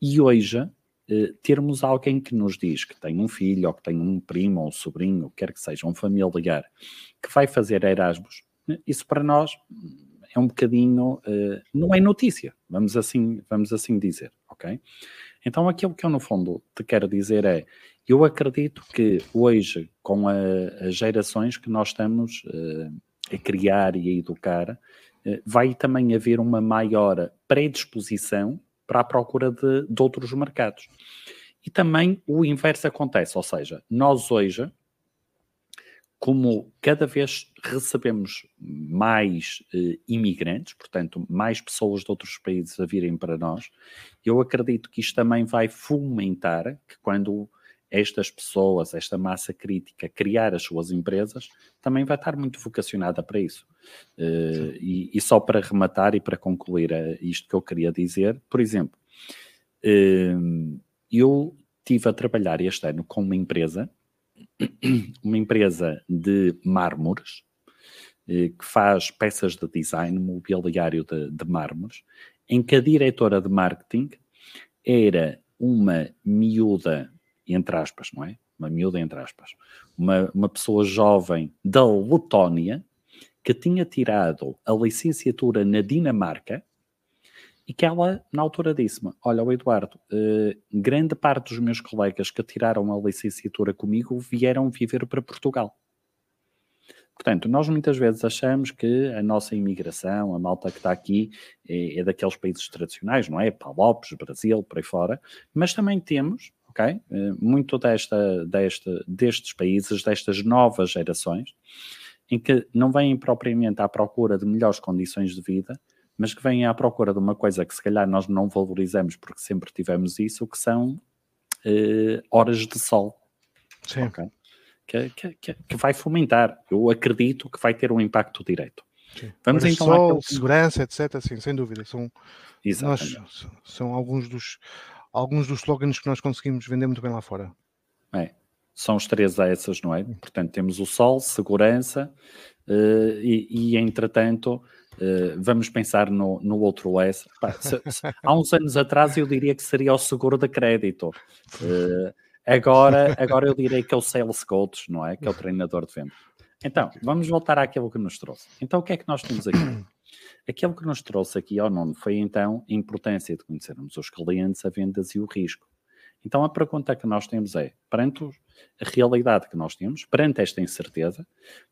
Speaker 2: E hoje, eh, termos alguém que nos diz que tem um filho, ou que tem um primo, ou um sobrinho, quer que seja, um familiar, que vai fazer Erasmus, isso para nós é um bocadinho, eh, não é notícia, vamos assim, vamos assim dizer, ok? Então aquilo que eu no fundo te quero dizer é, eu acredito que hoje, com a- as gerações que nós estamos eh, a criar e a educar, eh, vai também haver uma maior predisposição para a procura de, de outros mercados. E também o inverso acontece, ou seja, nós hoje, como cada vez recebemos mais eh, imigrantes, portanto, mais pessoas de outros países a virem para nós, eu acredito que isto também vai fomentar que quando estas pessoas, esta massa crítica, criar as suas empresas, também vai estar muito vocacionada para isso. Eh, e, e só para rematar e para concluir eh, isto que eu queria dizer, por exemplo, eh, eu tive a trabalhar este ano com uma empresa, uma empresa de mármores, eh, que faz peças de design, mobiliário de, de mármores, em que a diretora de marketing era uma miúda, entre aspas, não é? Uma miúda, entre aspas, uma, uma pessoa jovem da Letónia que tinha tirado a licenciatura na Dinamarca e que ela, na altura, disse-me: Olha, o Eduardo, eh, grande parte dos meus colegas que tiraram a licenciatura comigo vieram viver para Portugal. Portanto, nós muitas vezes achamos que a nossa imigração, a malta que está aqui, é, é daqueles países tradicionais, não é? Palopes, Brasil, por aí fora, mas também temos, ok? eh, Muito desta, desta, destes países, destas novas gerações, em que não vêm propriamente à procura de melhores condições de vida, mas que vêm à procura de uma coisa que se calhar nós não valorizamos porque sempre tivemos isso, que são eh, horas de sol.
Speaker 3: Sim.
Speaker 2: ok? Que, que- que- vai fomentar. Eu acredito que vai ter um impacto direto.
Speaker 3: Vamos Para então sol, segurança, etc. Sim, sem dúvida. São, nós, são alguns dos alguns dos slogans que nós conseguimos vender muito bem lá fora.
Speaker 2: É, são os três essas, não é? Portanto, temos o sol, segurança uh, e, e, entretanto, uh, vamos pensar no, no outro S. Pá, se, se, há uns anos atrás eu diria que seria o seguro de crédito. Uh, agora, agora eu direi que é o sales coach, não é? Que é o treinador de venda. Então, vamos voltar àquilo que nos trouxe. Então, o que é que nós temos aqui? Aquilo que nos trouxe aqui ao nono foi então a importância de conhecermos os clientes, a vendas e o risco. Então a pergunta que nós temos é, perante a realidade que nós temos, perante esta incerteza,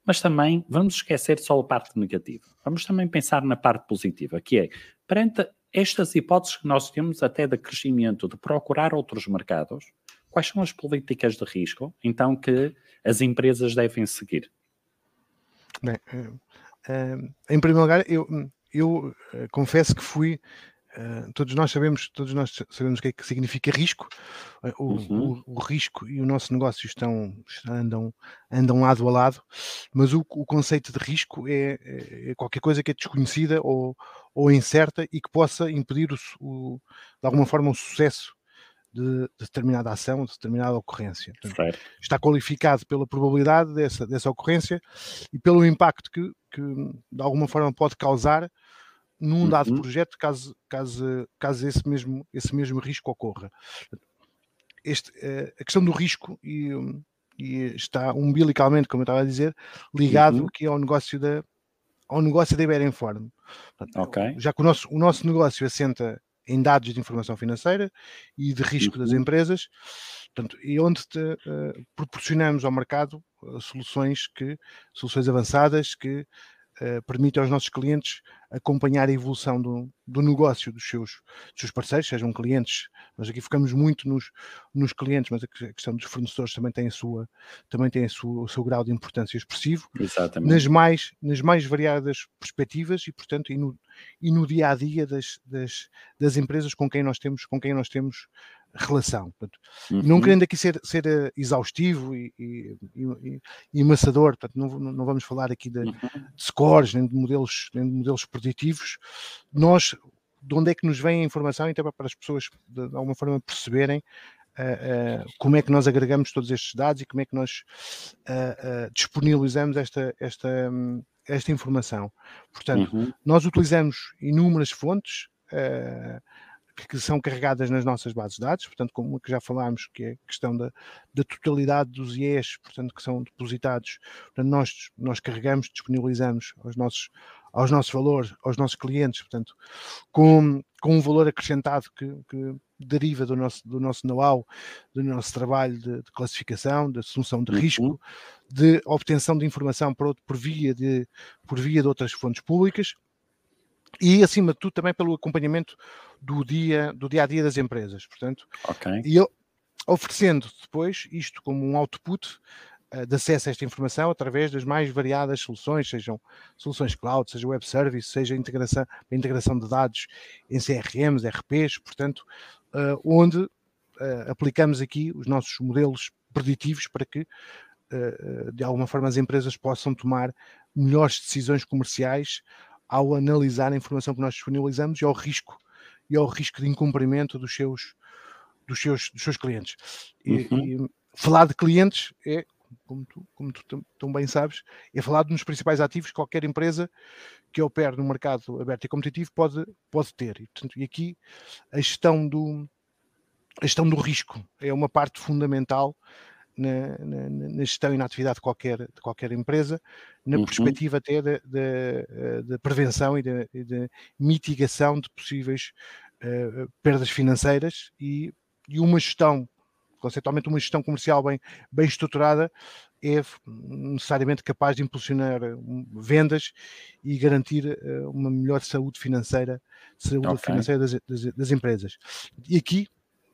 Speaker 2: mas também vamos esquecer só a parte negativa. Vamos também pensar na parte positiva, que é, perante estas hipóteses que nós temos até de crescimento, de procurar outros mercados, quais são as políticas de risco, então, que as empresas devem seguir?
Speaker 3: Bem, uh, em primeiro lugar, eu, eu uh, confesso que fui. Uh, todos nós sabemos, todos nós sabemos o que é que significa risco. O, uhum. o, o, risco e o nosso negócio estão, andam, andam lado a lado, mas o, o conceito de risco é, é, qualquer coisa que é desconhecida ou, ou incerta e que possa impedir o, de alguma forma o sucesso de determinada ação, de determinada ocorrência. Portanto, está qualificado pela probabilidade dessa, dessa ocorrência e pelo impacto que, que de alguma forma pode causar num uhum. dado projeto caso, caso, caso esse, mesmo, esse mesmo risco ocorra. Este, eh, a questão do risco e, e está umbilicalmente, como eu estava a dizer, ligado uhum. aqui ao negócio da ao negócio da Iberinform. Okay. Já que o nosso, o nosso negócio assenta em dados de informação financeira e de risco das uhum. empresas, portanto, e onde te, uh, proporcionamos ao mercado uh, soluções que soluções avançadas que uh, permitem aos nossos clientes acompanhar a evolução do, do negócio dos seus, dos seus parceiros, sejam clientes, nós aqui focamos muito nos, nos clientes, mas a questão dos fornecedores também tem, a sua, também tem a sua, o seu grau de importância expressivo, Exatamente. Nas, mais, nas mais variadas perspectivas e, portanto, e no, e no dia a dia das, das, das empresas com quem nós temos, com quem nós temos relação. Portanto, uhum. Não querendo aqui ser, ser eh, exaustivo e, e, e, e maçador, portanto, não, não vamos falar aqui de, uhum. de, scores, nem de modelos, nem de modelos preditivos. Nós, de onde é que nos vem a informação, então para as pessoas de, alguma forma perceberem Uh, uh, como é que nós agregamos todos estes dados e como é que nós uh, disponibilizamos esta, esta, um, esta informação. Portanto, uhum. nós utilizamos inúmeras fontes que são carregadas nas nossas bases de dados, portanto, como que já falámos, que é a questão da, da totalidade dos IEs, portanto, que são depositados, portanto, nós, nós carregamos, disponibilizamos aos nossos, aos nossos valores, aos nossos clientes, portanto, com, com um valor acrescentado que, que deriva do nosso, do nosso know-how, do nosso trabalho de, de, classificação, de assunção de uhum. risco, de obtenção de informação por, por, via de, por via de outras fontes públicas, e acima de tudo também pelo acompanhamento do dia do dia a dia das empresas portanto okay. e eu, oferecendo depois isto como um output uh, de acesso a esta informação através das mais variadas soluções sejam soluções cloud seja web service seja integração integração de dados em CRMs RPs portanto uh, onde uh, aplicamos aqui os nossos modelos preditivos para que de alguma forma as empresas possam tomar melhores decisões comerciais ao analisar a informação que nós disponibilizamos e ao risco e ao risco de incumprimento dos seus dos seus, dos seus clientes. E, uhum. e falar de clientes é, como tu, como tu tão bem sabes, é falar de um dos principais ativos que qualquer empresa que opere no mercado aberto e competitivo pode, pode ter. E, portanto, e aqui a gestão do a gestão do risco é uma parte fundamental na, na, na, gestão e na atividade de qualquer, de qualquer empresa, na uhum. perspectiva até da prevenção e de mitigação de possíveis uh, perdas financeiras e, e uma gestão, conceitualmente uma gestão comercial bem, bem estruturada, é necessariamente capaz de impulsionar hum, vendas e garantir uh, uma melhor saúde financeira, saúde okay. financeira das, das, das empresas. E aqui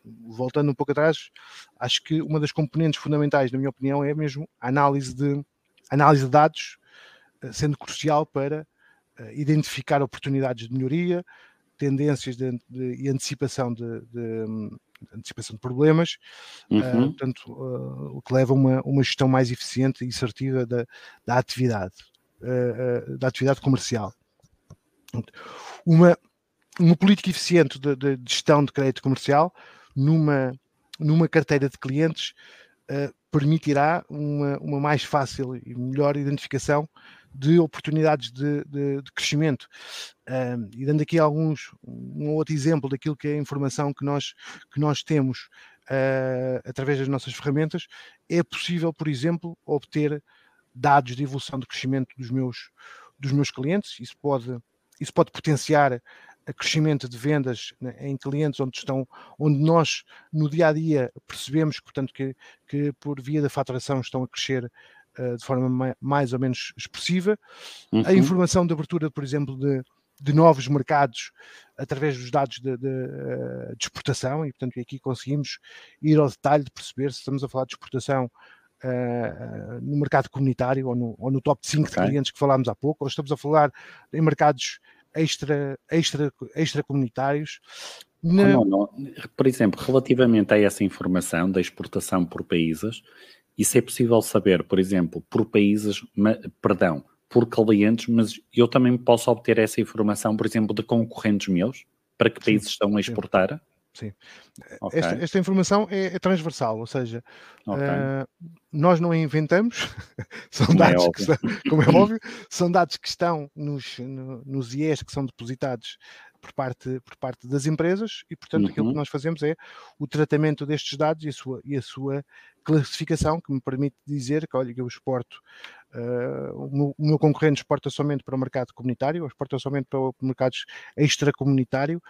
Speaker 3: voltando um pouco atrás, acho que uma das componentes fundamentais, na minha opinião, é mesmo a análise de, análise de dados, eh, sendo crucial para uh, identificar oportunidades de melhoria, tendências de, de, e antecipação de, de, antecipação de problemas, uhum. uh, portanto, uh, o que leva a uma, uma gestão mais eficiente e assertiva da, da atividade. uh, da atividade comercial. Uma, uma política eficiente de, de, gestão de crédito comercial numa, numa carteira de clientes uh, permitirá uma, uma mais fácil e melhor identificação de oportunidades de, de, de crescimento. Uh, e dando aqui alguns, um outro exemplo daquilo que é a informação que nós, que nós temos uh, através das nossas ferramentas, é possível, por exemplo, obter dados de evolução de crescimento dos meus, dos meus clientes. Isso pode, isso pode potenciar crescimento de vendas né, em clientes onde estão, onde nós no dia a dia percebemos, portanto, que, que por via da faturação estão a crescer uh, de forma mais ou menos expressiva. Uhum. A informação de abertura, por exemplo, de, de novos mercados através dos dados de, de, eh, de, exportação, e portanto aqui conseguimos ir ao detalhe de perceber se estamos a falar de exportação uh, no mercado comunitário ou no, ou no top 5 okay. de clientes que falámos há pouco, ou estamos a falar em mercados extra, extra, extra comunitários.
Speaker 2: Na... Não, não. Por exemplo, relativamente a essa informação da exportação por países, isso é possível saber, por exemplo, por países, perdão, por clientes, mas eu também posso obter essa informação, por exemplo, de concorrentes meus, para que países estão a exportar? Sim.
Speaker 3: Okay. Esta, esta, informação é, é, transversal, ou seja, okay. uh, nós não a inventamos, são como é dados é que são, como é óbvio, são dados que estão nos, no, nos IES que são depositados por parte, por parte das empresas e, portanto, uhum. aquilo que uhum. nós fazemos é o tratamento destes dados e a sua, e a sua classificação, que me permite dizer que, olha, que eu exporto, uh, o, meu, o, meu, concorrente exporta somente para o mercado comunitário, exporta somente para mercados extracomunitário,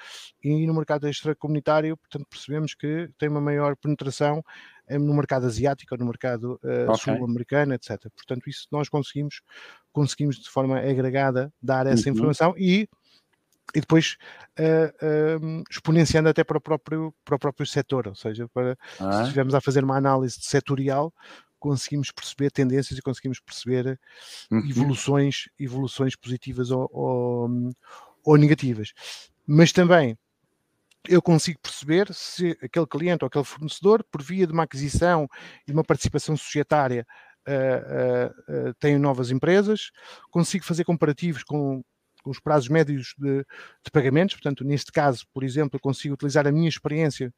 Speaker 3: e no mercado extracomunitário, portanto, percebemos que tem uma maior penetração no mercado asiático, no mercado uh, okay. sul-americano, etc. Portanto, isso nós conseguimos, conseguimos de forma agregada dar essa uhum. informação e e depois uh, uh, exponenciando até para o próprio, para o próprio setor, ou seja, para, ah. se estivermos a fazer uma análise setorial, conseguimos perceber tendências e conseguimos perceber uhum. evoluções, evoluções positivas ou, ou, ou, negativas. Mas também eu consigo perceber se aquele cliente ou aquele fornecedor, por via de uma aquisição e uma participação societária, uh, uh, tem novas empresas, consigo fazer comparativos com os prazos médios de, de, pagamentos. Portanto, neste caso, por exemplo, eu consigo utilizar a minha experiência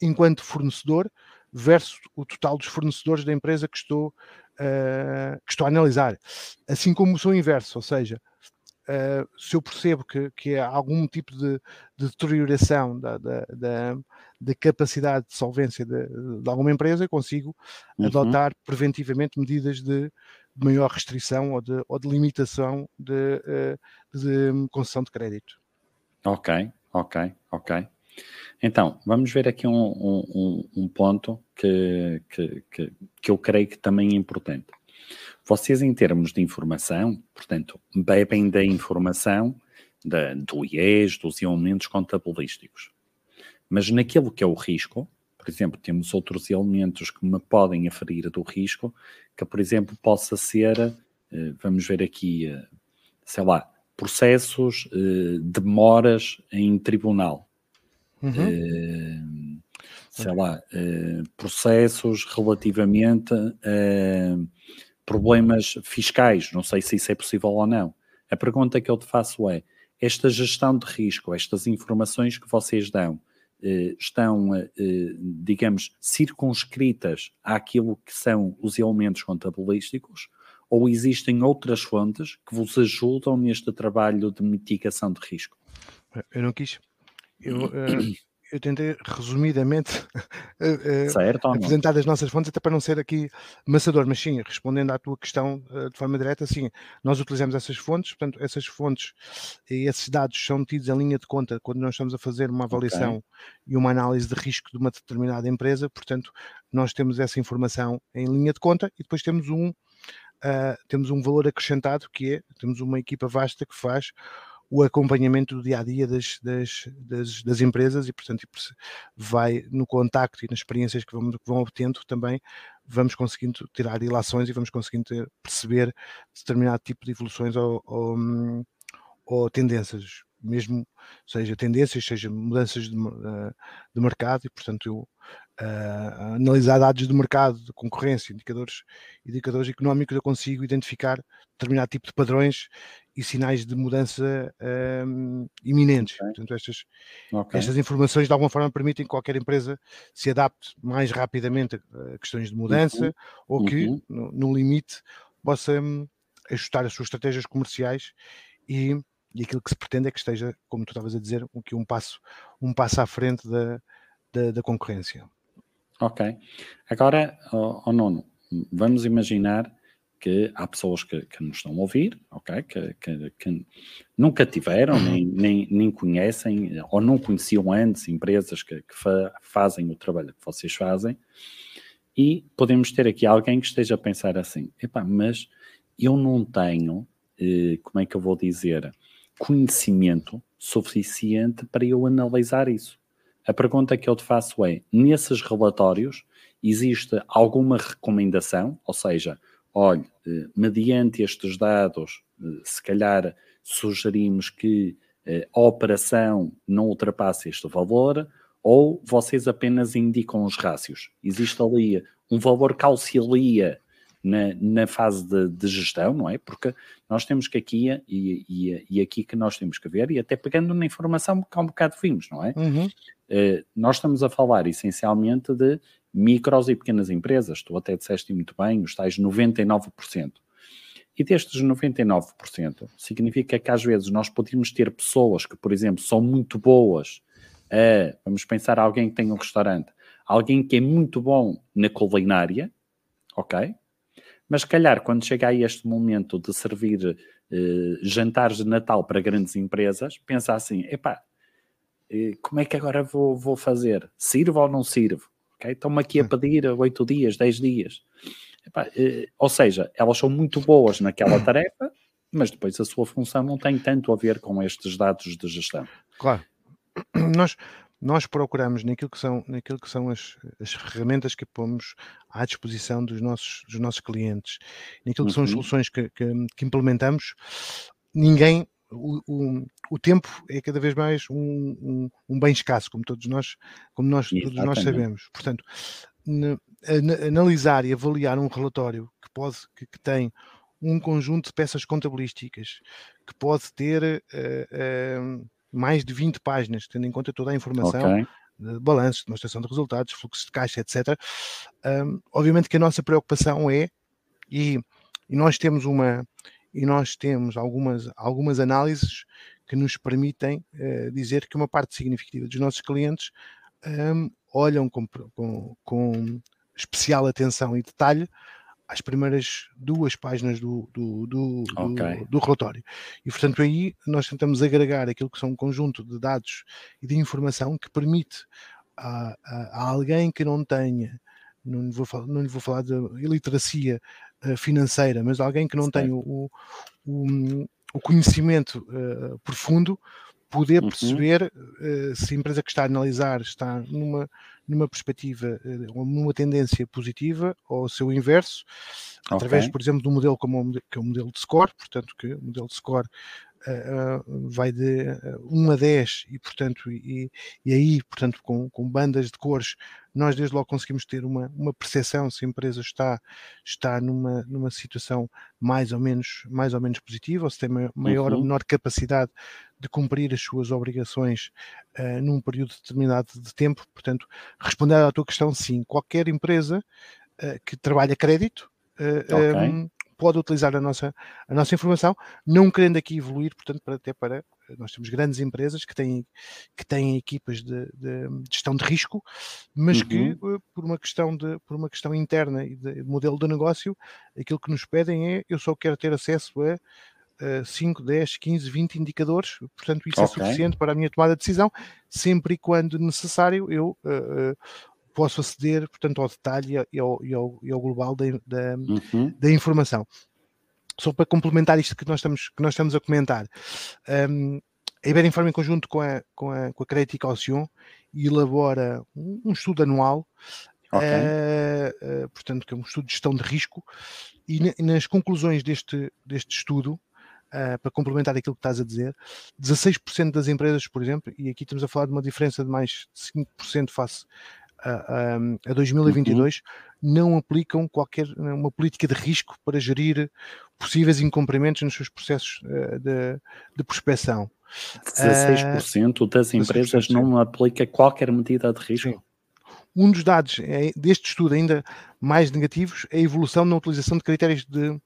Speaker 3: enquanto fornecedor versus o total dos fornecedores da empresa que estou, uh, que estou a analisar. Assim como o inverso, ou seja, uh, se eu percebo que, que há algum tipo de, de deterioração da, da, da, da, capacidade de solvência de, de alguma empresa, eu consigo uhum. adotar preventivamente medidas de de maior restrição ou de, ou de limitação de, eh, de concessão de crédito.
Speaker 2: Ok, ok, ok. Então, vamos ver aqui um, um, um ponto que, que, que, que, eu creio que também é importante. Vocês, em termos de informação, portanto, bebem da informação da, do IES, dos elementos contabilísticos. Mas naquilo que é o risco, por exemplo, temos outros elementos que me podem aferir do risco, que, por exemplo, possa ser, eh, vamos ver aqui, eh, sei lá, processos, eh, demoras em tribunal. Uhum. sei lá, processos relativamente a problemas fiscais, não sei se isso é possível ou não. A pergunta que eu te faço é: esta gestão de risco, estas informações que vocês dão, estão, eh, digamos, circunscritas àquilo que são os elementos contabilísticos ou existem outras fontes que vos ajudam neste trabalho de mitigação de risco?
Speaker 3: Eu não quis. Eu, uh, eu tentei resumidamente
Speaker 2: eh, eh, certo,
Speaker 3: apresentar as nossas fontes, até para não ser aqui maçador, mas sim, respondendo à tua questão uh, de forma direta, sim, nós utilizamos essas fontes, portanto, essas fontes e esses dados são tidos em linha de conta quando nós estamos a fazer uma avaliação okay. e uma análise de risco de uma determinada empresa, portanto, nós temos essa informação em linha de conta e depois temos um, uh, temos um valor acrescentado que é, temos uma equipa vasta que faz o acompanhamento do dia a dia das, das, das, das empresas e, portanto, vai no contacto e nas experiências que, vamos, que vão obtendo também, vamos conseguindo tirar ilações e vamos conseguindo ter, perceber determinado tipo de evoluções ou, ou, ou tendências mesmo seja tendências, seja mudanças de, de, mercado, e portanto eu, uh, analisar dados de mercado, de concorrência, indicadores, indicadores económicos, eu consigo identificar determinado tipo de padrões e sinais de mudança um, iminentes. Okay. Portanto, estas, okay. estas informações de alguma forma permitem que qualquer empresa se adapte mais rapidamente a, questões de mudança uhum. ou que, uhum. no, no, limite, possa um, ajustar as suas estratégias comerciais e, e aquilo que se pretende é que esteja, como tu estavas a dizer, um, um passo, um passo à frente da, da, da concorrência.
Speaker 2: Ok. Agora, oh, oh nono, vamos imaginar que há pessoas que, que nos estão a ouvir, ok? Que, que, que nunca tiveram, nem, nem, nem, conhecem, ou não conheciam antes empresas que, fa fazem o trabalho que vocês fazem, e podemos ter aqui alguém que esteja a pensar assim: epá, mas eu não tenho, eh, como é que eu vou dizer, conhecimento suficiente para eu analisar isso. A pergunta que eu te faço é: nesses relatórios existe alguma recomendação, ou seja, olha, eh, mediante estes dados, eh, se calhar sugerimos que eh, a operação não ultrapasse este valor, ou vocês apenas indicam os rácios? Existe ali um valor que auxilia na, na fase de, de, gestão, não é? Porque nós temos que aqui, e, e, e, aqui que nós temos que ver, e até pegando na informação que há um bocado vimos, não é? Uhum. Uh, nós estamos a falar essencialmente de micros e pequenas empresas, tu até disseste muito bem, os tais 99%. E destes 99%, significa que às vezes nós podemos ter pessoas que, por exemplo, são muito boas, a, vamos pensar alguém que tem um restaurante, alguém que é muito bom na culinária, ok? Mas, calhar, quando chega a este momento de servir eh, jantares de Natal para grandes empresas, pensa assim: epá, eh, como é que agora vou, vou fazer? Sirvo ou não sirvo? Okay? Estão-me aqui a pedir 8 dias, 10 dias. Epá, eh, ou seja, elas são muito boas naquela tarefa, mas depois a sua função não tem tanto a ver com estes dados de gestão.
Speaker 3: Claro. Nós, nós procuramos naquilo que são, naquilo que são as, as ferramentas que pomos à disposição dos nossos, dos nossos clientes, naquilo que uhum. são as uhum. soluções que, que, que implementamos, ninguém o, o, o, tempo é cada vez mais um, um, um, bem escasso, como todos nós, como nós, todos nós sabemos. Portanto, analisar e avaliar um relatório que pode, que, que, tem um conjunto de peças contabilísticas, que pode ter uh, uh, mais de 20 páginas, tendo em conta toda a informação. Okay. De balanço, demonstração de resultados, fluxo de caixa, etc. Um, obviamente que a nossa preocupação é, e, e nós temos uma, e nós temos algumas, algumas análises que nos permitem uh, dizer que uma parte significativa dos nossos clientes um, olham com, com, com, especial atenção e detalhe às primeiras duas páginas do, do, do, okay. do, do, relatório. E, portanto, aí nós tentamos agregar aquilo que são um conjunto de dados e de informação que permite a, a, a alguém que não tenha, não lhe vou, não lhe vou falar de iliteracia uh, financeira, mas alguém que não tem o, o, o conhecimento uh, profundo, poder uhum. perceber uh, se a empresa que está a analisar está numa, numa perspectiva ou numa tendência positiva ou o seu inverso, okay. através, por exemplo, de um modelo como o, que é o modelo de score, portanto, que o modelo de score vai de 1 a 10 e, portanto, e, e aí, portanto, com, com bandas de cores, nós desde logo conseguimos ter uma, uma percepção se a empresa está, está numa, numa situação mais ou menos, mais ou menos positiva, ou se tem maior uhum. ou menor capacidade de cumprir as suas obrigações uh, num período determinado de tempo. Portanto, respondendo à tua questão, sim, qualquer empresa uh, que trabalha crédito uh, okay. um, pode utilizar a nossa, a nossa informação, não querendo aqui evoluir, portanto, para, até para. Nós temos grandes empresas que têm, que têm equipas de, de gestão de risco, mas uhum. que, eh, por uma, questão de, por uma questão interna e de modelo de negócio, aquilo que nos pedem é: eu só quero ter acesso a. 5, 10, 15, 20 indicadores, portanto, isso é okay. é suficiente para a minha tomada de decisão, sempre e quando necessário eu uh, posso aceder, portanto, ao detalhe e ao, e ao, e ao global da, da, uhum. da, informação. Só para complementar isto que nós estamos, que nós estamos a comentar, um, a Iberinform, em conjunto com a, com a, com a Crédito e Caution, elabora um, um estudo anual, okay. uh, uh, portanto, que é um estudo de gestão de risco, e nas conclusões deste, deste estudo, Uh, para complementar aquilo que estás a dizer, 16% das empresas, por exemplo, e aqui estamos a falar de uma diferença de mais de 5% face a, a 2022 uhum. não aplicam qualquer uma política de risco para gerir possíveis incumprimentos nos seus processos uh, de, de prospecção.
Speaker 2: 16% das empresas 16%. não aplica qualquer medida de risco. Sim.
Speaker 3: Um dos dados é, deste estudo ainda mais negativos é a evolução na utilização de critérios de,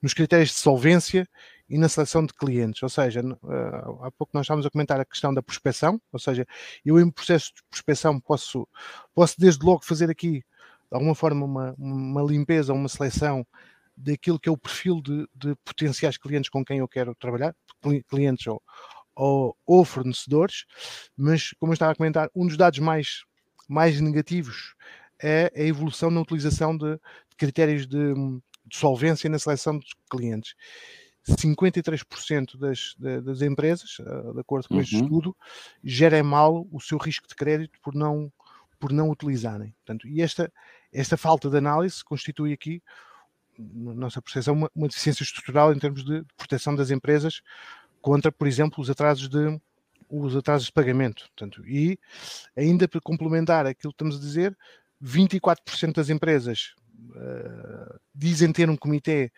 Speaker 3: nos critérios de solvência e na seleção de clientes. Ou seja, uh, há pouco nós estávamos a comentar a questão da prospecção, ou seja, eu em processo de prospecção posso, posso desde logo fazer aqui, de alguma forma, uma, uma limpeza, uma seleção daquilo que é o perfil de, de potenciais clientes com quem eu quero trabalhar, clientes ou, ou, ou, fornecedores, mas como eu estava a comentar, um dos dados mais, mais negativos é a evolução na utilização de, de critérios de, de solvência na seleção dos clientes. 53% das, das empresas, eh, de acordo com uhum. este estudo, gerem mal o seu risco de crédito por não, por não utilizarem. Portanto, e esta, esta falta de análise constitui aqui, na nossa percepção, uma, uma deficiência estrutural em termos de proteção das empresas contra, por exemplo, os atrasos de, os atrasos de pagamento. Portanto, e ainda para complementar aquilo que estamos a dizer, 24% das empresas uh, dizem ter um comitê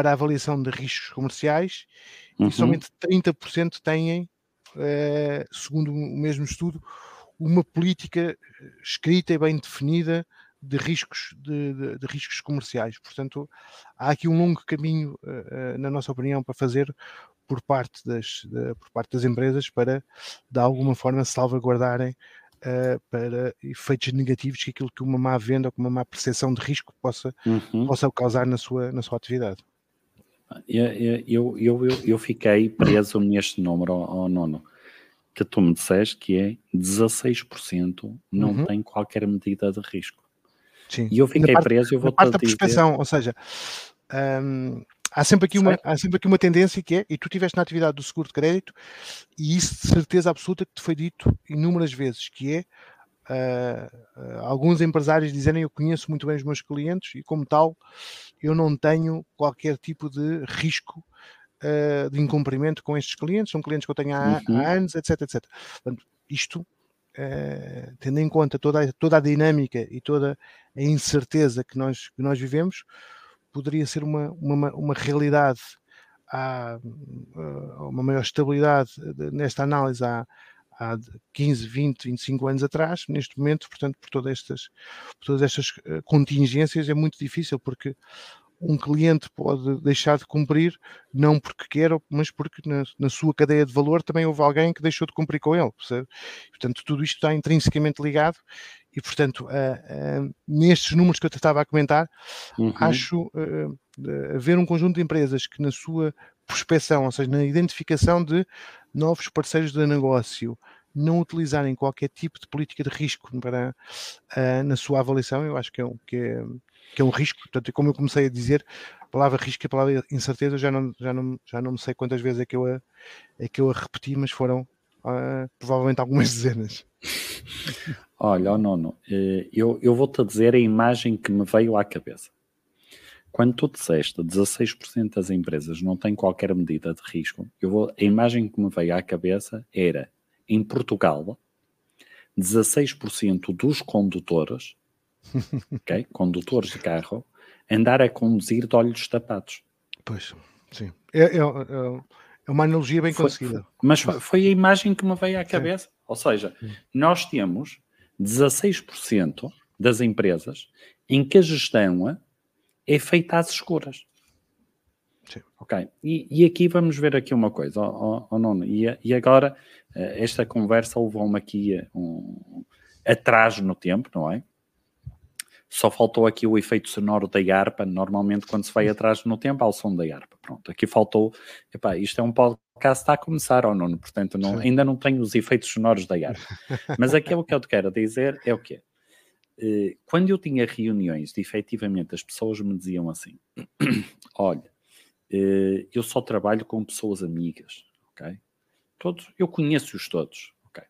Speaker 3: para a avaliação de riscos comerciais uhum. e somente 30% têm, eh, segundo o mesmo estudo, uma política escrita e bem definida de riscos, de, de, de riscos comerciais. Portanto, há aqui um longo caminho, uh, na nossa opinião, para fazer por parte das, de, por parte das empresas para, de alguma forma, salvaguardarem uh, para efeitos negativos que aquilo que uma má venda ou que uma má percepção de risco possa, uhum. possa causar na sua, na sua atividade.
Speaker 2: Eu, eu, eu, eu, fiquei preso neste número, ao, nono, que tu me disseste que é 16% não uhum. tem qualquer medida de risco. Sim. E eu fiquei parte, preso, eu vou
Speaker 3: parte da prospeção, ou seja, hum, há, sempre aqui uma, há sempre aqui uma tendência que é, e tu estiveste na atividade do seguro de crédito, e isso de certeza absoluta que te foi dito inúmeras vezes, que é uh, alguns empresários dizerem eu conheço muito bem os meus clientes e como tal eu não tenho qualquer tipo de risco uh, de incumprimento com estes clientes, são clientes que eu tenho há, uhum. há anos, etc, etc. Portanto, isto Uh, tendo em conta toda a, toda a dinâmica e toda a incerteza que nós, que nós vivemos, poderia ser uma, uma, uma realidade, há uma maior estabilidade nesta análise há, há 15, 20, 25 anos atrás, neste momento, portanto, por todas estas, por todas estas eh, contingências é muito difícil, porque um cliente pode deixar de cumprir, não porque quer, mas porque na, na, sua cadeia de valor também houve alguém que deixou de cumprir com ele. Percebe? Portanto, tudo isto está intrinsecamente ligado e, portanto, uh, uh, nestes números que eu estava a comentar, uhum. acho uh, haver um conjunto de empresas que na sua prospecção, ou seja, na identificação de novos parceiros de negócio, não utilizarem qualquer tipo de política de risco para, uh, na sua avaliação, eu acho que é, um, que, é, que é um risco. Portanto, como eu comecei a dizer, a palavra risco e a palavra incerteza, já não, já não, já não sei quantas vezes é que eu a, é que eu a repeti, mas foram uh, provavelmente algumas dezenas.
Speaker 2: Olha, oh, nono, eh, eu, eu vou-te dizer a imagem que me veio à cabeça. Quando tu disseste 16% das empresas não têm qualquer medida de risco, eu vou, a imagem que me veio à cabeça era, em Portugal, 16% dos condutores, okay, condutores de carro, andar a conduzir de olhos tapados.
Speaker 3: Pois, sim. É, é, é, é uma analogia bem foi, conseguida.
Speaker 2: Mas foi a imagem que me veio à cabeça. Sim. Ou seja, nós temos 16% das empresas em que a gestão é feita às escuras. Sim. Ok, e, e, aqui vamos ver aqui uma coisa, oh, oh, oh e, e, agora eh, esta conversa levou-me aqui um, atrás no tempo, não é? Só faltou aqui o efeito sonoro da harpa, normalmente quando se vai atrás no tempo há o som da harpa, pronto, aqui faltou, epá, isto é um podcast está a começar, ou oh, não, portanto não, ainda não tenho os efeitos sonoros da harpa, mas aquilo que eu te quero dizer é o quê? Eh, quando eu tinha reuniões efetivamente as pessoas me diziam assim: olha, eh, eu só trabalho com pessoas amigas, ok? Todos, eu conheço-os todos, ok?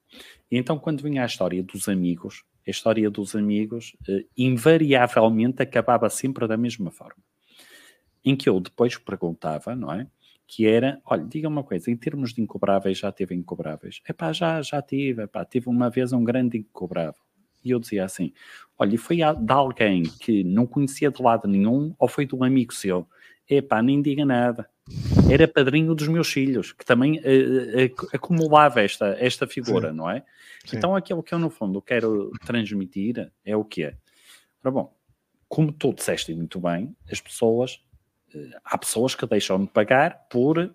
Speaker 2: E então, quando vinha a história dos amigos, a história dos amigos eh, invariavelmente acabava sempre da mesma forma. Em que eu depois perguntava, não é? Que era, olha, diga uma coisa, em termos de incobráveis, já teve incobráveis? Epá, já, já tive, epá, tive uma vez um grande incobrável E eu dizia assim: olha, foi de alguém que não conhecia de lado nenhum ou foi de um amigo seu? Epá, nem diga nada. Era padrinho dos meus filhos, que também uh, uh, acumulava esta, esta figura, Sim. não é? Sim. Então aquilo que eu, no fundo, quero transmitir é o que é. Ora bom, como tu disseste muito bem, as pessoas, uh, há pessoas que deixam de pagar por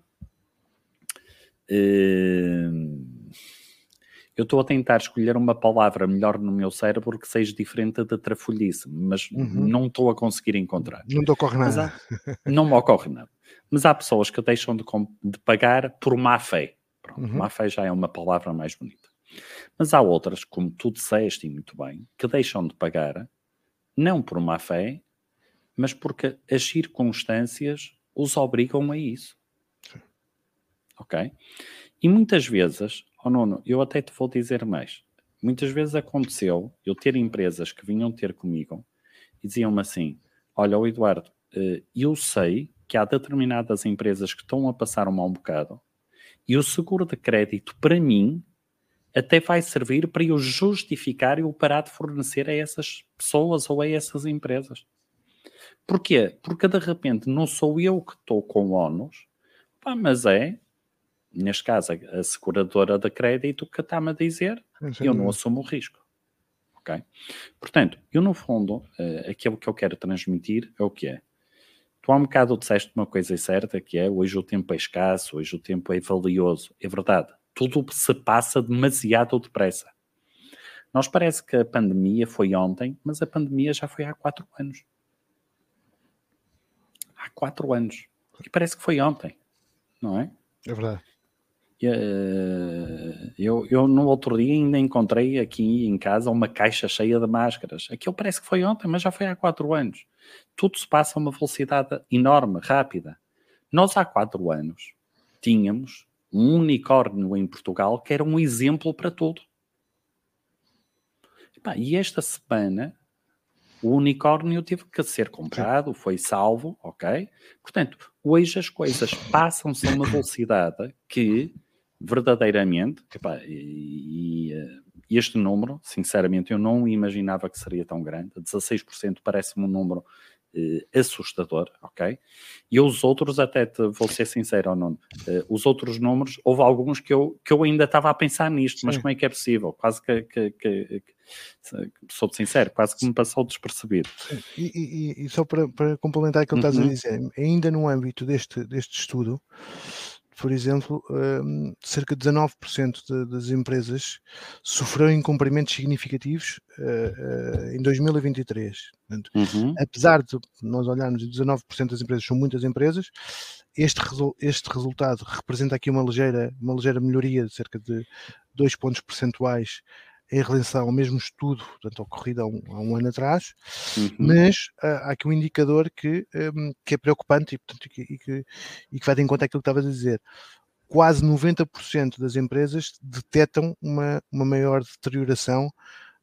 Speaker 2: eu estou a tentar escolher uma palavra melhor no meu cérebro que seja diferente da trafolhice, mas uhum. não estou a conseguir encontrar.
Speaker 3: Não te ocorre nada.
Speaker 2: Há, não me ocorre nada. Mas há pessoas que deixam de, de pagar por má fé. Pronto, uhum. má fé já é uma palavra mais bonita. Mas há outras, como tu disseste muito bem, que deixam de pagar não por má fé, mas porque as circunstâncias os obrigam a isso. Ok? E muitas vezes Oh, Nuno, eu até te vou dizer mais. Muitas vezes aconteceu eu ter empresas que vinham ter comigo e diziam-me assim: Olha, o Eduardo, eh, eu sei que há determinadas empresas que estão a passar um mau bocado e o seguro de crédito, para mim, até vai servir para eu justificar eu parar de fornecer a essas pessoas ou a essas empresas. Porquê? Porque de repente não sou eu que estou com ónus, mas é neste caso, a seguradora de crédito que está-me a dizer, eu não assumo o risco. Ok? Portanto, eu no fundo, uh, aquilo que eu quero transmitir é o que é. Tu há um bocado disseste uma coisa certa, que é hoje o tempo é escasso, hoje o tempo é valioso. É verdade. Tudo se passa demasiado depressa. Nós parece que a pandemia foi ontem, mas a pandemia já foi há quatro anos. Há quatro anos. E parece que foi ontem, não é?
Speaker 3: É verdade.
Speaker 2: Eh, eu, eu no outro dia ainda encontrei aqui em casa uma caixa cheia de máscaras. Aquilo parece que foi ontem, mas já foi há quatro anos. Tudo se passa a uma velocidade enorme, rápida. Nós há quatro anos tínhamos um unicórnio em Portugal que era um exemplo para tudo. E esta semana o unicórnio teve que ser comprado, foi salvo, ok? Portanto, hoje as coisas passam-se a uma velocidade que verdadeiramente, epá, e, e, eh, este número, sinceramente, eu não imaginava que seria tão grande. 16% parece-me um número eh, assustador, ok? E os outros, até te, vou ser sincero ou não, eh, os outros números, houve alguns que eu, que eu ainda estava a pensar nisto, Sim. mas como é que é possível? Quase que, que, que, que sou sincero, quase que me passou despercebido.
Speaker 3: E, e, e só para, para complementar aquilo que uhum. estás a dizer, ainda no âmbito deste, deste estudo, por exemplo, um, cerca de 19% de, das empresas sofreram incumprimentos significativos uh, uh, em 2023. Portanto, uhum. Apesar de nós olharmos 19% das empresas são muitas empresas, este, este resultado representa aqui uma ligeira, uma ligeira melhoria de cerca de 2 pontos percentuais em relação ao mesmo estudo, portanto, ocorrido há um, há um ano atrás, uhum. mas uh, há aqui um indicador que, um, que é preocupante e, portanto, e, que, e que vai de encontro àquilo que estava a dizer. Quase 90% das empresas detectam uma, uma maior deterioração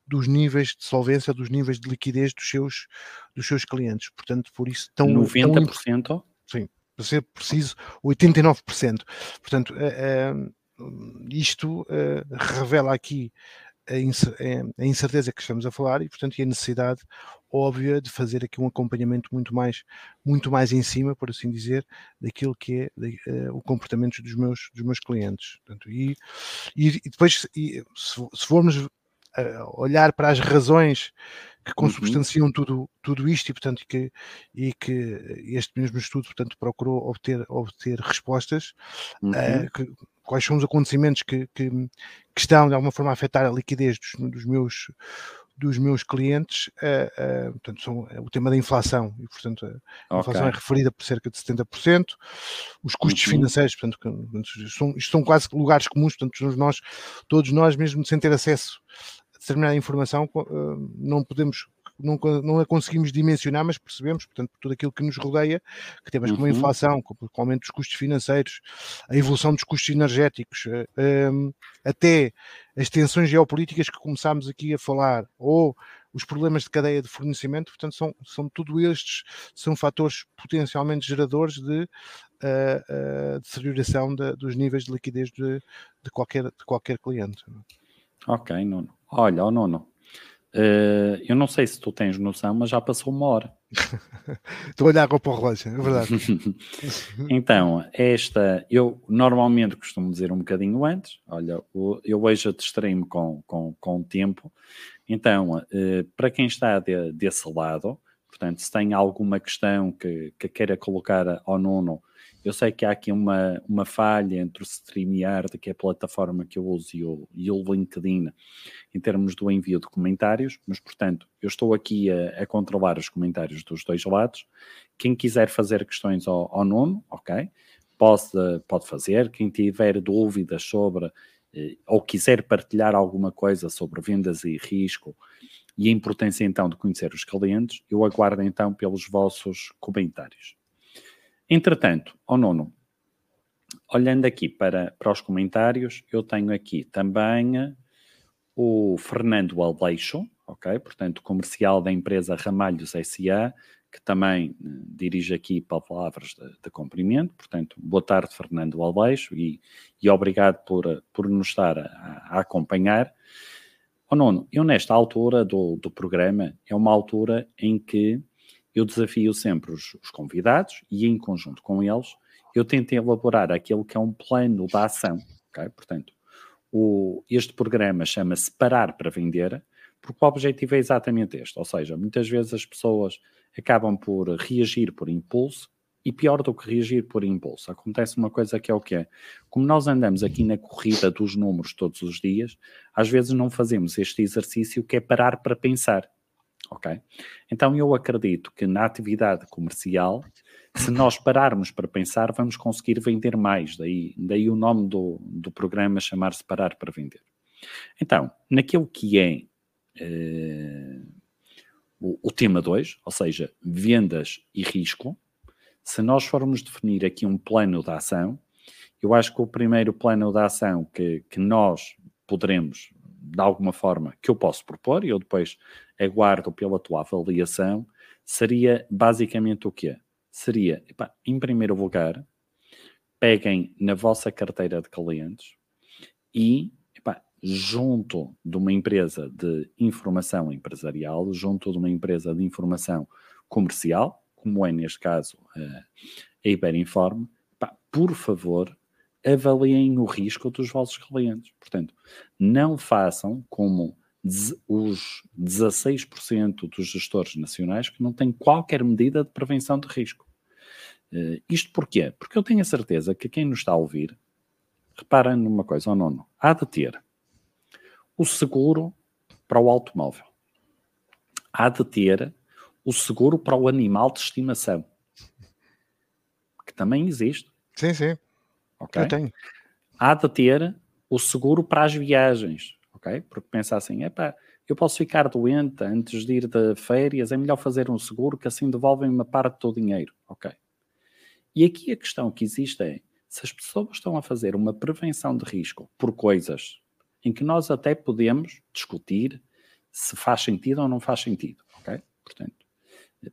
Speaker 3: dos níveis de solvência, dos níveis de liquidez dos seus, dos seus clientes. Portanto, por isso
Speaker 2: tão 90%? Tão,
Speaker 3: sim, para ser preciso, 89%. Portanto, uh, uh, isto revela aqui a incerteza que estamos a falar e, portanto, e a necessidade óbvia de fazer aqui um acompanhamento muito mais, muito mais em cima, por assim dizer, daquilo que é de, uh, o comportamento dos meus, dos meus clientes. Portanto, e, e, depois, e, se, se formos uh, olhar para as razões que uhum. consubstanciam uhum. tudo, tudo isto e, portanto, que, e que este mesmo estudo, portanto, procurou obter, obter respostas, uhum. uh, que, quais são os acontecimentos que, que, que, estão de alguma forma a afetar a liquidez dos, dos meus dos meus clientes, uh, uh, portanto, são é o tema da inflação, e portanto a okay. inflação é referida por cerca de 70%, os custos uhum. financeiros, portanto, que, são, isto são quase lugares comuns, portanto, nós, todos nós, mesmo sem ter acesso a determinada informação, uh, não podemos não, não a conseguimos dimensionar, mas percebemos, portanto, tudo aquilo que nos rodeia, que temas uhum. como a inflação, como o aumento dos custos financeiros, a evolução dos custos energéticos, um, eh, ehm, até as tensões geopolíticas que começámos aqui a falar, ou os problemas de cadeia de fornecimento, portanto, são, são tudo estes, são fatores potencialmente geradores de uh, uh, deterioração de, dos níveis de liquidez de, de, qualquer, de qualquer cliente.
Speaker 2: Ok, Nuno. Olha, oh, Nuno, Uh, eu não sei se tu tens noção, mas já passou uma hora.
Speaker 3: Estou a olhar para o relógio, é verdade.
Speaker 2: então, esta, eu normalmente costumo dizer um bocadinho antes. Olha, eu hoje distraí-me com, com, com o tempo. Então, uh, para quem está de, desse lado, portanto, se tem alguma questão que, que queira colocar ao Nuno, eu sei que há aqui uma, uma falha entre o StreamYard, que é a plataforma que eu uso, e o, e o LinkedIn, em termos do envio de comentários, mas, portanto, eu estou aqui a, a controlar os comentários dos dois lados. Quem quiser fazer questões ao, ao Nuno, ok, pode, pode fazer. Quem tiver dúvidas sobre, eh, ou quiser partilhar alguma coisa sobre vendas e risco, e a importância então de conhecer os clientes, eu aguardo então pelos vossos comentários. Entretanto, ao nono, olhando aqui para, para os comentários, eu tenho aqui também o Fernando Aleixo, ok? Portanto, comercial da empresa Ramalhos SA, que também eh, dirige aqui palavras de, de cumprimento. Portanto, boa tarde, Fernando Aleixo, e, e obrigado por, por nos estar a, a acompanhar. O nono, eu nesta altura do, do programa, é uma altura em que eu desafio sempre os, os, convidados e, em conjunto com eles, eu tento elaborar aquilo que é um plano de ação. Portanto, o, este programa chama-se Parar para Vender, porque o objetivo é exatamente este. Ou seja, muitas vezes as pessoas acabam por reagir por impulso e pior do que reagir por impulso. Acontece uma coisa que é o que é. Como nós andamos aqui na corrida dos números todos os dias, às vezes não fazemos este exercício que é parar para pensar ok? Então eu acredito que na atividade comercial, se nós pararmos para pensar, vamos conseguir vender mais. Daí, daí o nome do, do programa chamar-se Parar para Vender. Então, naquilo que é eh, o, o tema 2, ou seja, vendas e risco, se nós formos definir aqui um plano de ação, eu acho que o primeiro plano de ação que, que nós poderemos, de alguma forma, que eu posso propor, e eu depois aguardo pela tua avaliação, seria basicamente o quê? Seria, epá, em primeiro lugar, peguem na vossa carteira de clientes e, epá, junto de uma empresa de informação empresarial, junto de uma empresa de informação comercial, como é neste caso a Iberinform, epá, por favor, avaliem o risco dos vossos clientes. Portanto, não façam como os 16% dos gestores nacionais que não têm qualquer medida de prevenção de risco. Uh, isto porquê? Porque eu tenho a certeza que quem nos está a ouvir, repara numa coisa, ou nono, há de ter o seguro para o automóvel, há de ter o seguro para o animal de estimação, que também existe.
Speaker 3: Sim, sim.
Speaker 2: Okay? Eu tenho. Há de ter o seguro para as viagens, ok? Porque pensa assim, epá, eu posso ficar doente antes de ir de férias, é melhor fazer um seguro que assim devolvem uma parte do dinheiro, ok? E aqui a questão que existe é, se as pessoas estão a fazer uma prevenção de risco por coisas em que nós até podemos discutir se faz sentido ou não faz sentido, ok? Portanto,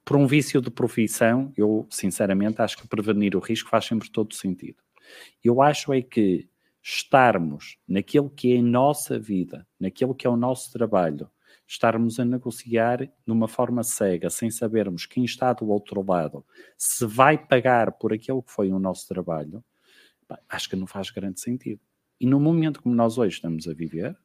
Speaker 2: por um vício de profissão, eu sinceramente acho que prevenir o risco faz sempre todo sentido. Eu acho é que estarmos naquilo que é a nossa vida, naquilo que é o nosso trabalho, estarmos a negociar de uma forma cega, sem sabermos quem está do outro lado, se vai pagar por aquilo que foi o nosso trabalho, acho que não faz grande sentido. E no momento como nós hoje estamos a viver?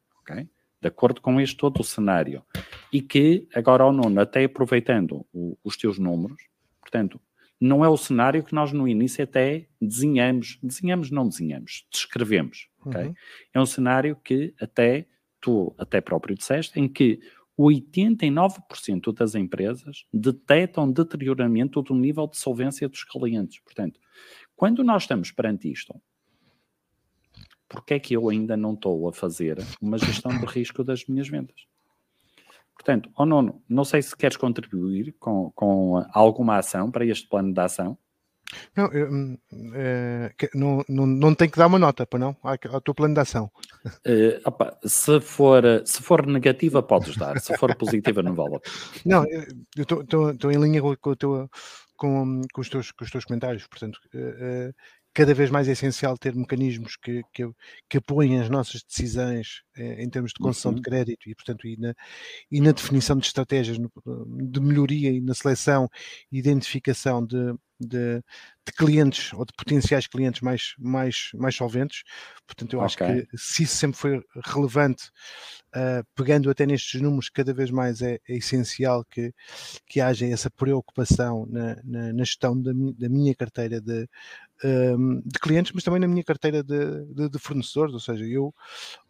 Speaker 2: De acordo com este todo o cenário, e que agora ao nono, até aproveitando o, os teus números, portanto, não é o cenário que nós no início até desenhamos, desenhamos, não desenhamos, descrevemos, ok? Uhum. É um cenário que até tu até próprio disseste, em que 89% das empresas detectam deterioramento do nível de solvência dos clientes. Portanto, quando nós estamos perante isto, porque é que eu ainda não estou a fazer uma gestão de risco das minhas vendas? Portanto, oh nono, não sei se queres contribuir com, com alguma ação para este plano de ação.
Speaker 3: Não, eu, é, não, não, não tem que dar uma nota para não ao teu plano de ação.
Speaker 2: Uh, opa, se, for, se for negativa, podes dar, se for positiva, não vale.
Speaker 3: Não, eu estou em linha com, com, teu, com, com, os teus, com os teus comentários, portanto, uh, cada vez mais é essencial ter mecanismos que, que, que apoiem as nossas decisões eh, em termos de concessão uhum. de crédito e, portanto, e na, e na definição de estratégias de melhoria e na seleção e identificação de, de, de, clientes ou de potenciais clientes mais, mais, mais solventes. Portanto, eu acho que se isso sempre foi relevante, uh, pegando até nestes números, cada vez mais é, é essencial que, que haja essa preocupação na, na, na gestão da, da, minha carteira de, um, de clientes, mas também na minha carteira de, de, de fornecedores. Ou seja, eu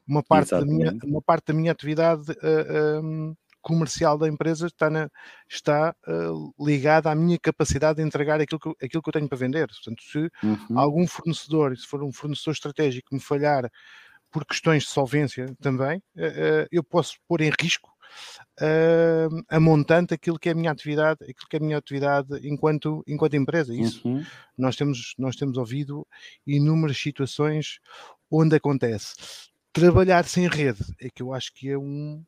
Speaker 3: uma parte, da minha, uma parte da minha atividade. Uh, um, comercial da empresa está, na, está uh, ligada à minha capacidade de entregar aquilo que, aquilo que eu tenho para vender. Portanto, se uhum. algum fornecedor, se for um fornecedor estratégico, me falhar por questões de solvência também, uh, eu posso pôr em risco uh, a montante aquilo que é a minha atividade, aquilo que é a minha atividade enquanto, enquanto empresa. Isso uhum. nós, temos, nós temos ouvido inúmeras situações onde acontece. Trabalhar sem rede é que eu acho que é um,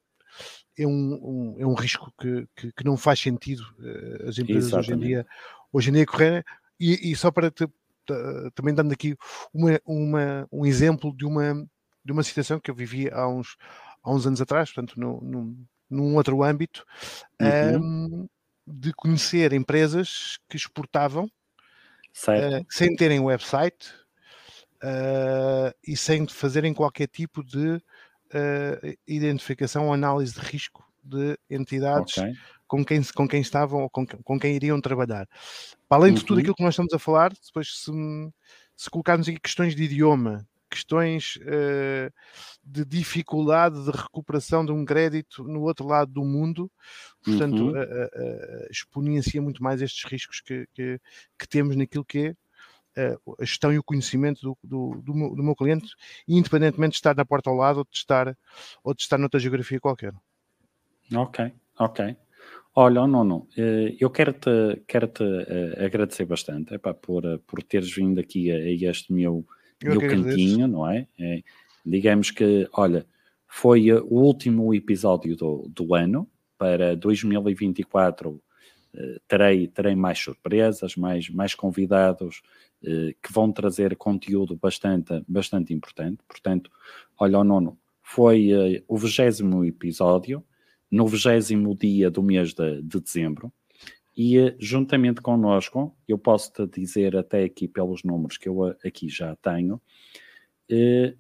Speaker 3: é um, um, é um risco que, que, que, não faz sentido uh, as empresas Exatamente. hoje em dia, hoje em dia correrem. E, e só para te, também dando aqui uma, uma, um exemplo de uma, de uma situação que eu vivi há uns, há uns anos atrás, portanto, no, num, num outro âmbito, uhum. um, de conhecer empresas que exportavam uh, sem terem website uh, e sem fazerem qualquer tipo de uh, identificação ou análise de risco de entidades okay. com, quem, com quem estavam ou com, com quem iriam trabalhar. Para além uhum. de tudo uhum. aquilo que nós estamos a falar, depois se, se colocarmos aqui questões de idioma, questões uh, de dificuldade de recuperação de um crédito no outro lado do mundo, portanto, uhum. uh, uh, exponencia muito mais estes riscos que, que, que temos naquilo que é a gestão e o conhecimento do, do, do, meu, do, meu, cliente, independentemente de estar na porta ao lado ou de estar, ou de estar noutra geografia qualquer.
Speaker 2: Ok, ok. Olha, oh, não, não. Eh, eu quero-te quero -te, agradecer bastante epá, por, por teres vindo aqui a, a este meu, meu cantinho, não é? é? Digamos que, olha, foi o último episódio do, do ano para 2024 terei, terei mais surpresas, mais, mais convidados eh, que vão trazer conteúdo bastante, bastante importante. Portanto, olha, o nono foi eh, o vigésimo episódio, no vigésimo dia do mês de, de dezembro, e eh, juntamente connosco, eu posso te dizer até aqui pelos números que eu aqui já tenho,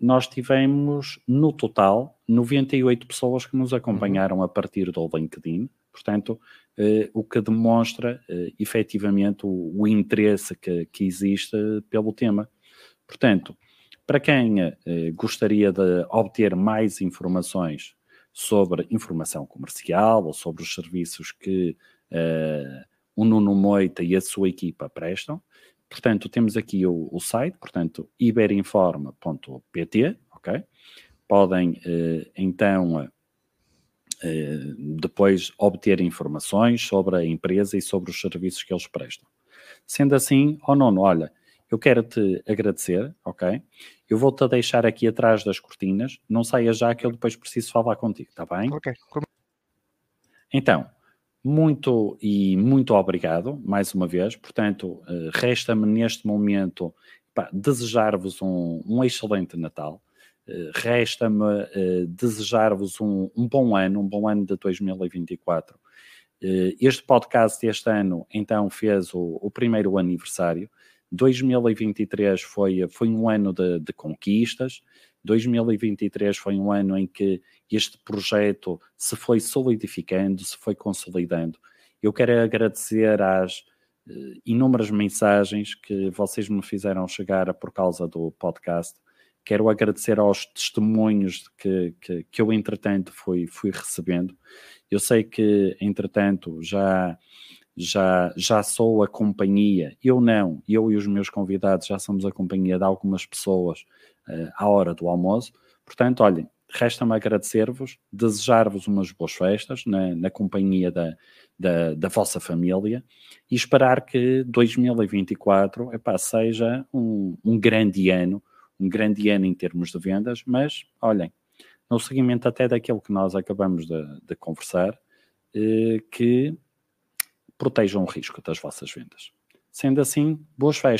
Speaker 2: nós tivemos no total 98 pessoas que nos acompanharam a partir do LinkedIn, portanto, eh, o que demonstra eh, efetivamente o, o interesse que, que, existe pelo tema. Portanto, para quem eh, gostaria de obter mais informações sobre informação comercial ou sobre os serviços que eh, o Nuno Moita e a sua equipa prestam, portanto, temos aqui o, o site, portanto, iberinforma.pt, ok? Podem eh, então eh, depois obter informações sobre a empresa e sobre os serviços que eles prestam. Sendo assim, oh não, olha, eu quero te agradecer, ok? Eu vou-te deixar aqui atrás das cortinas, não saia já que eu depois preciso falar contigo, está bem?
Speaker 3: Ok.
Speaker 2: Então, muito e muito obrigado, mais uma vez. Portanto, eh, resta-me neste momento desejar-vos um, um excelente Natal. Eh, resta-me uh, desejar-vos um, um, bom ano, um bom ano de 2024. Uh, eh, este podcast este ano, então, fez o, o, primeiro aniversário. 2023 foi, foi um ano de, de, conquistas. 2023 foi um ano em que este projeto se foi solidificando, se foi consolidando. Eu quero agradecer às uh, inúmeras mensagens que vocês me fizeram chegar por causa do podcast Quero agradecer aos testemunhos que, que, que eu, entretanto, fui, fui recebendo. Eu sei que, entretanto, já, já, já sou a companhia, eu não, eu e os meus convidados já somos a companhia de algumas pessoas uh, à hora do almoço. Portanto, olhem, resta-me agradecer-vos, desejar-vos umas boas festas na, na companhia da, da, da, vossa família e esperar que 2024 epá, seja um, um grande ano um grande ano em termos de vendas, mas olhem, no seguimento até daquilo que nós acabamos de, de conversar, eh, que protejam o risco das vossas vendas. Sendo assim, boas festas.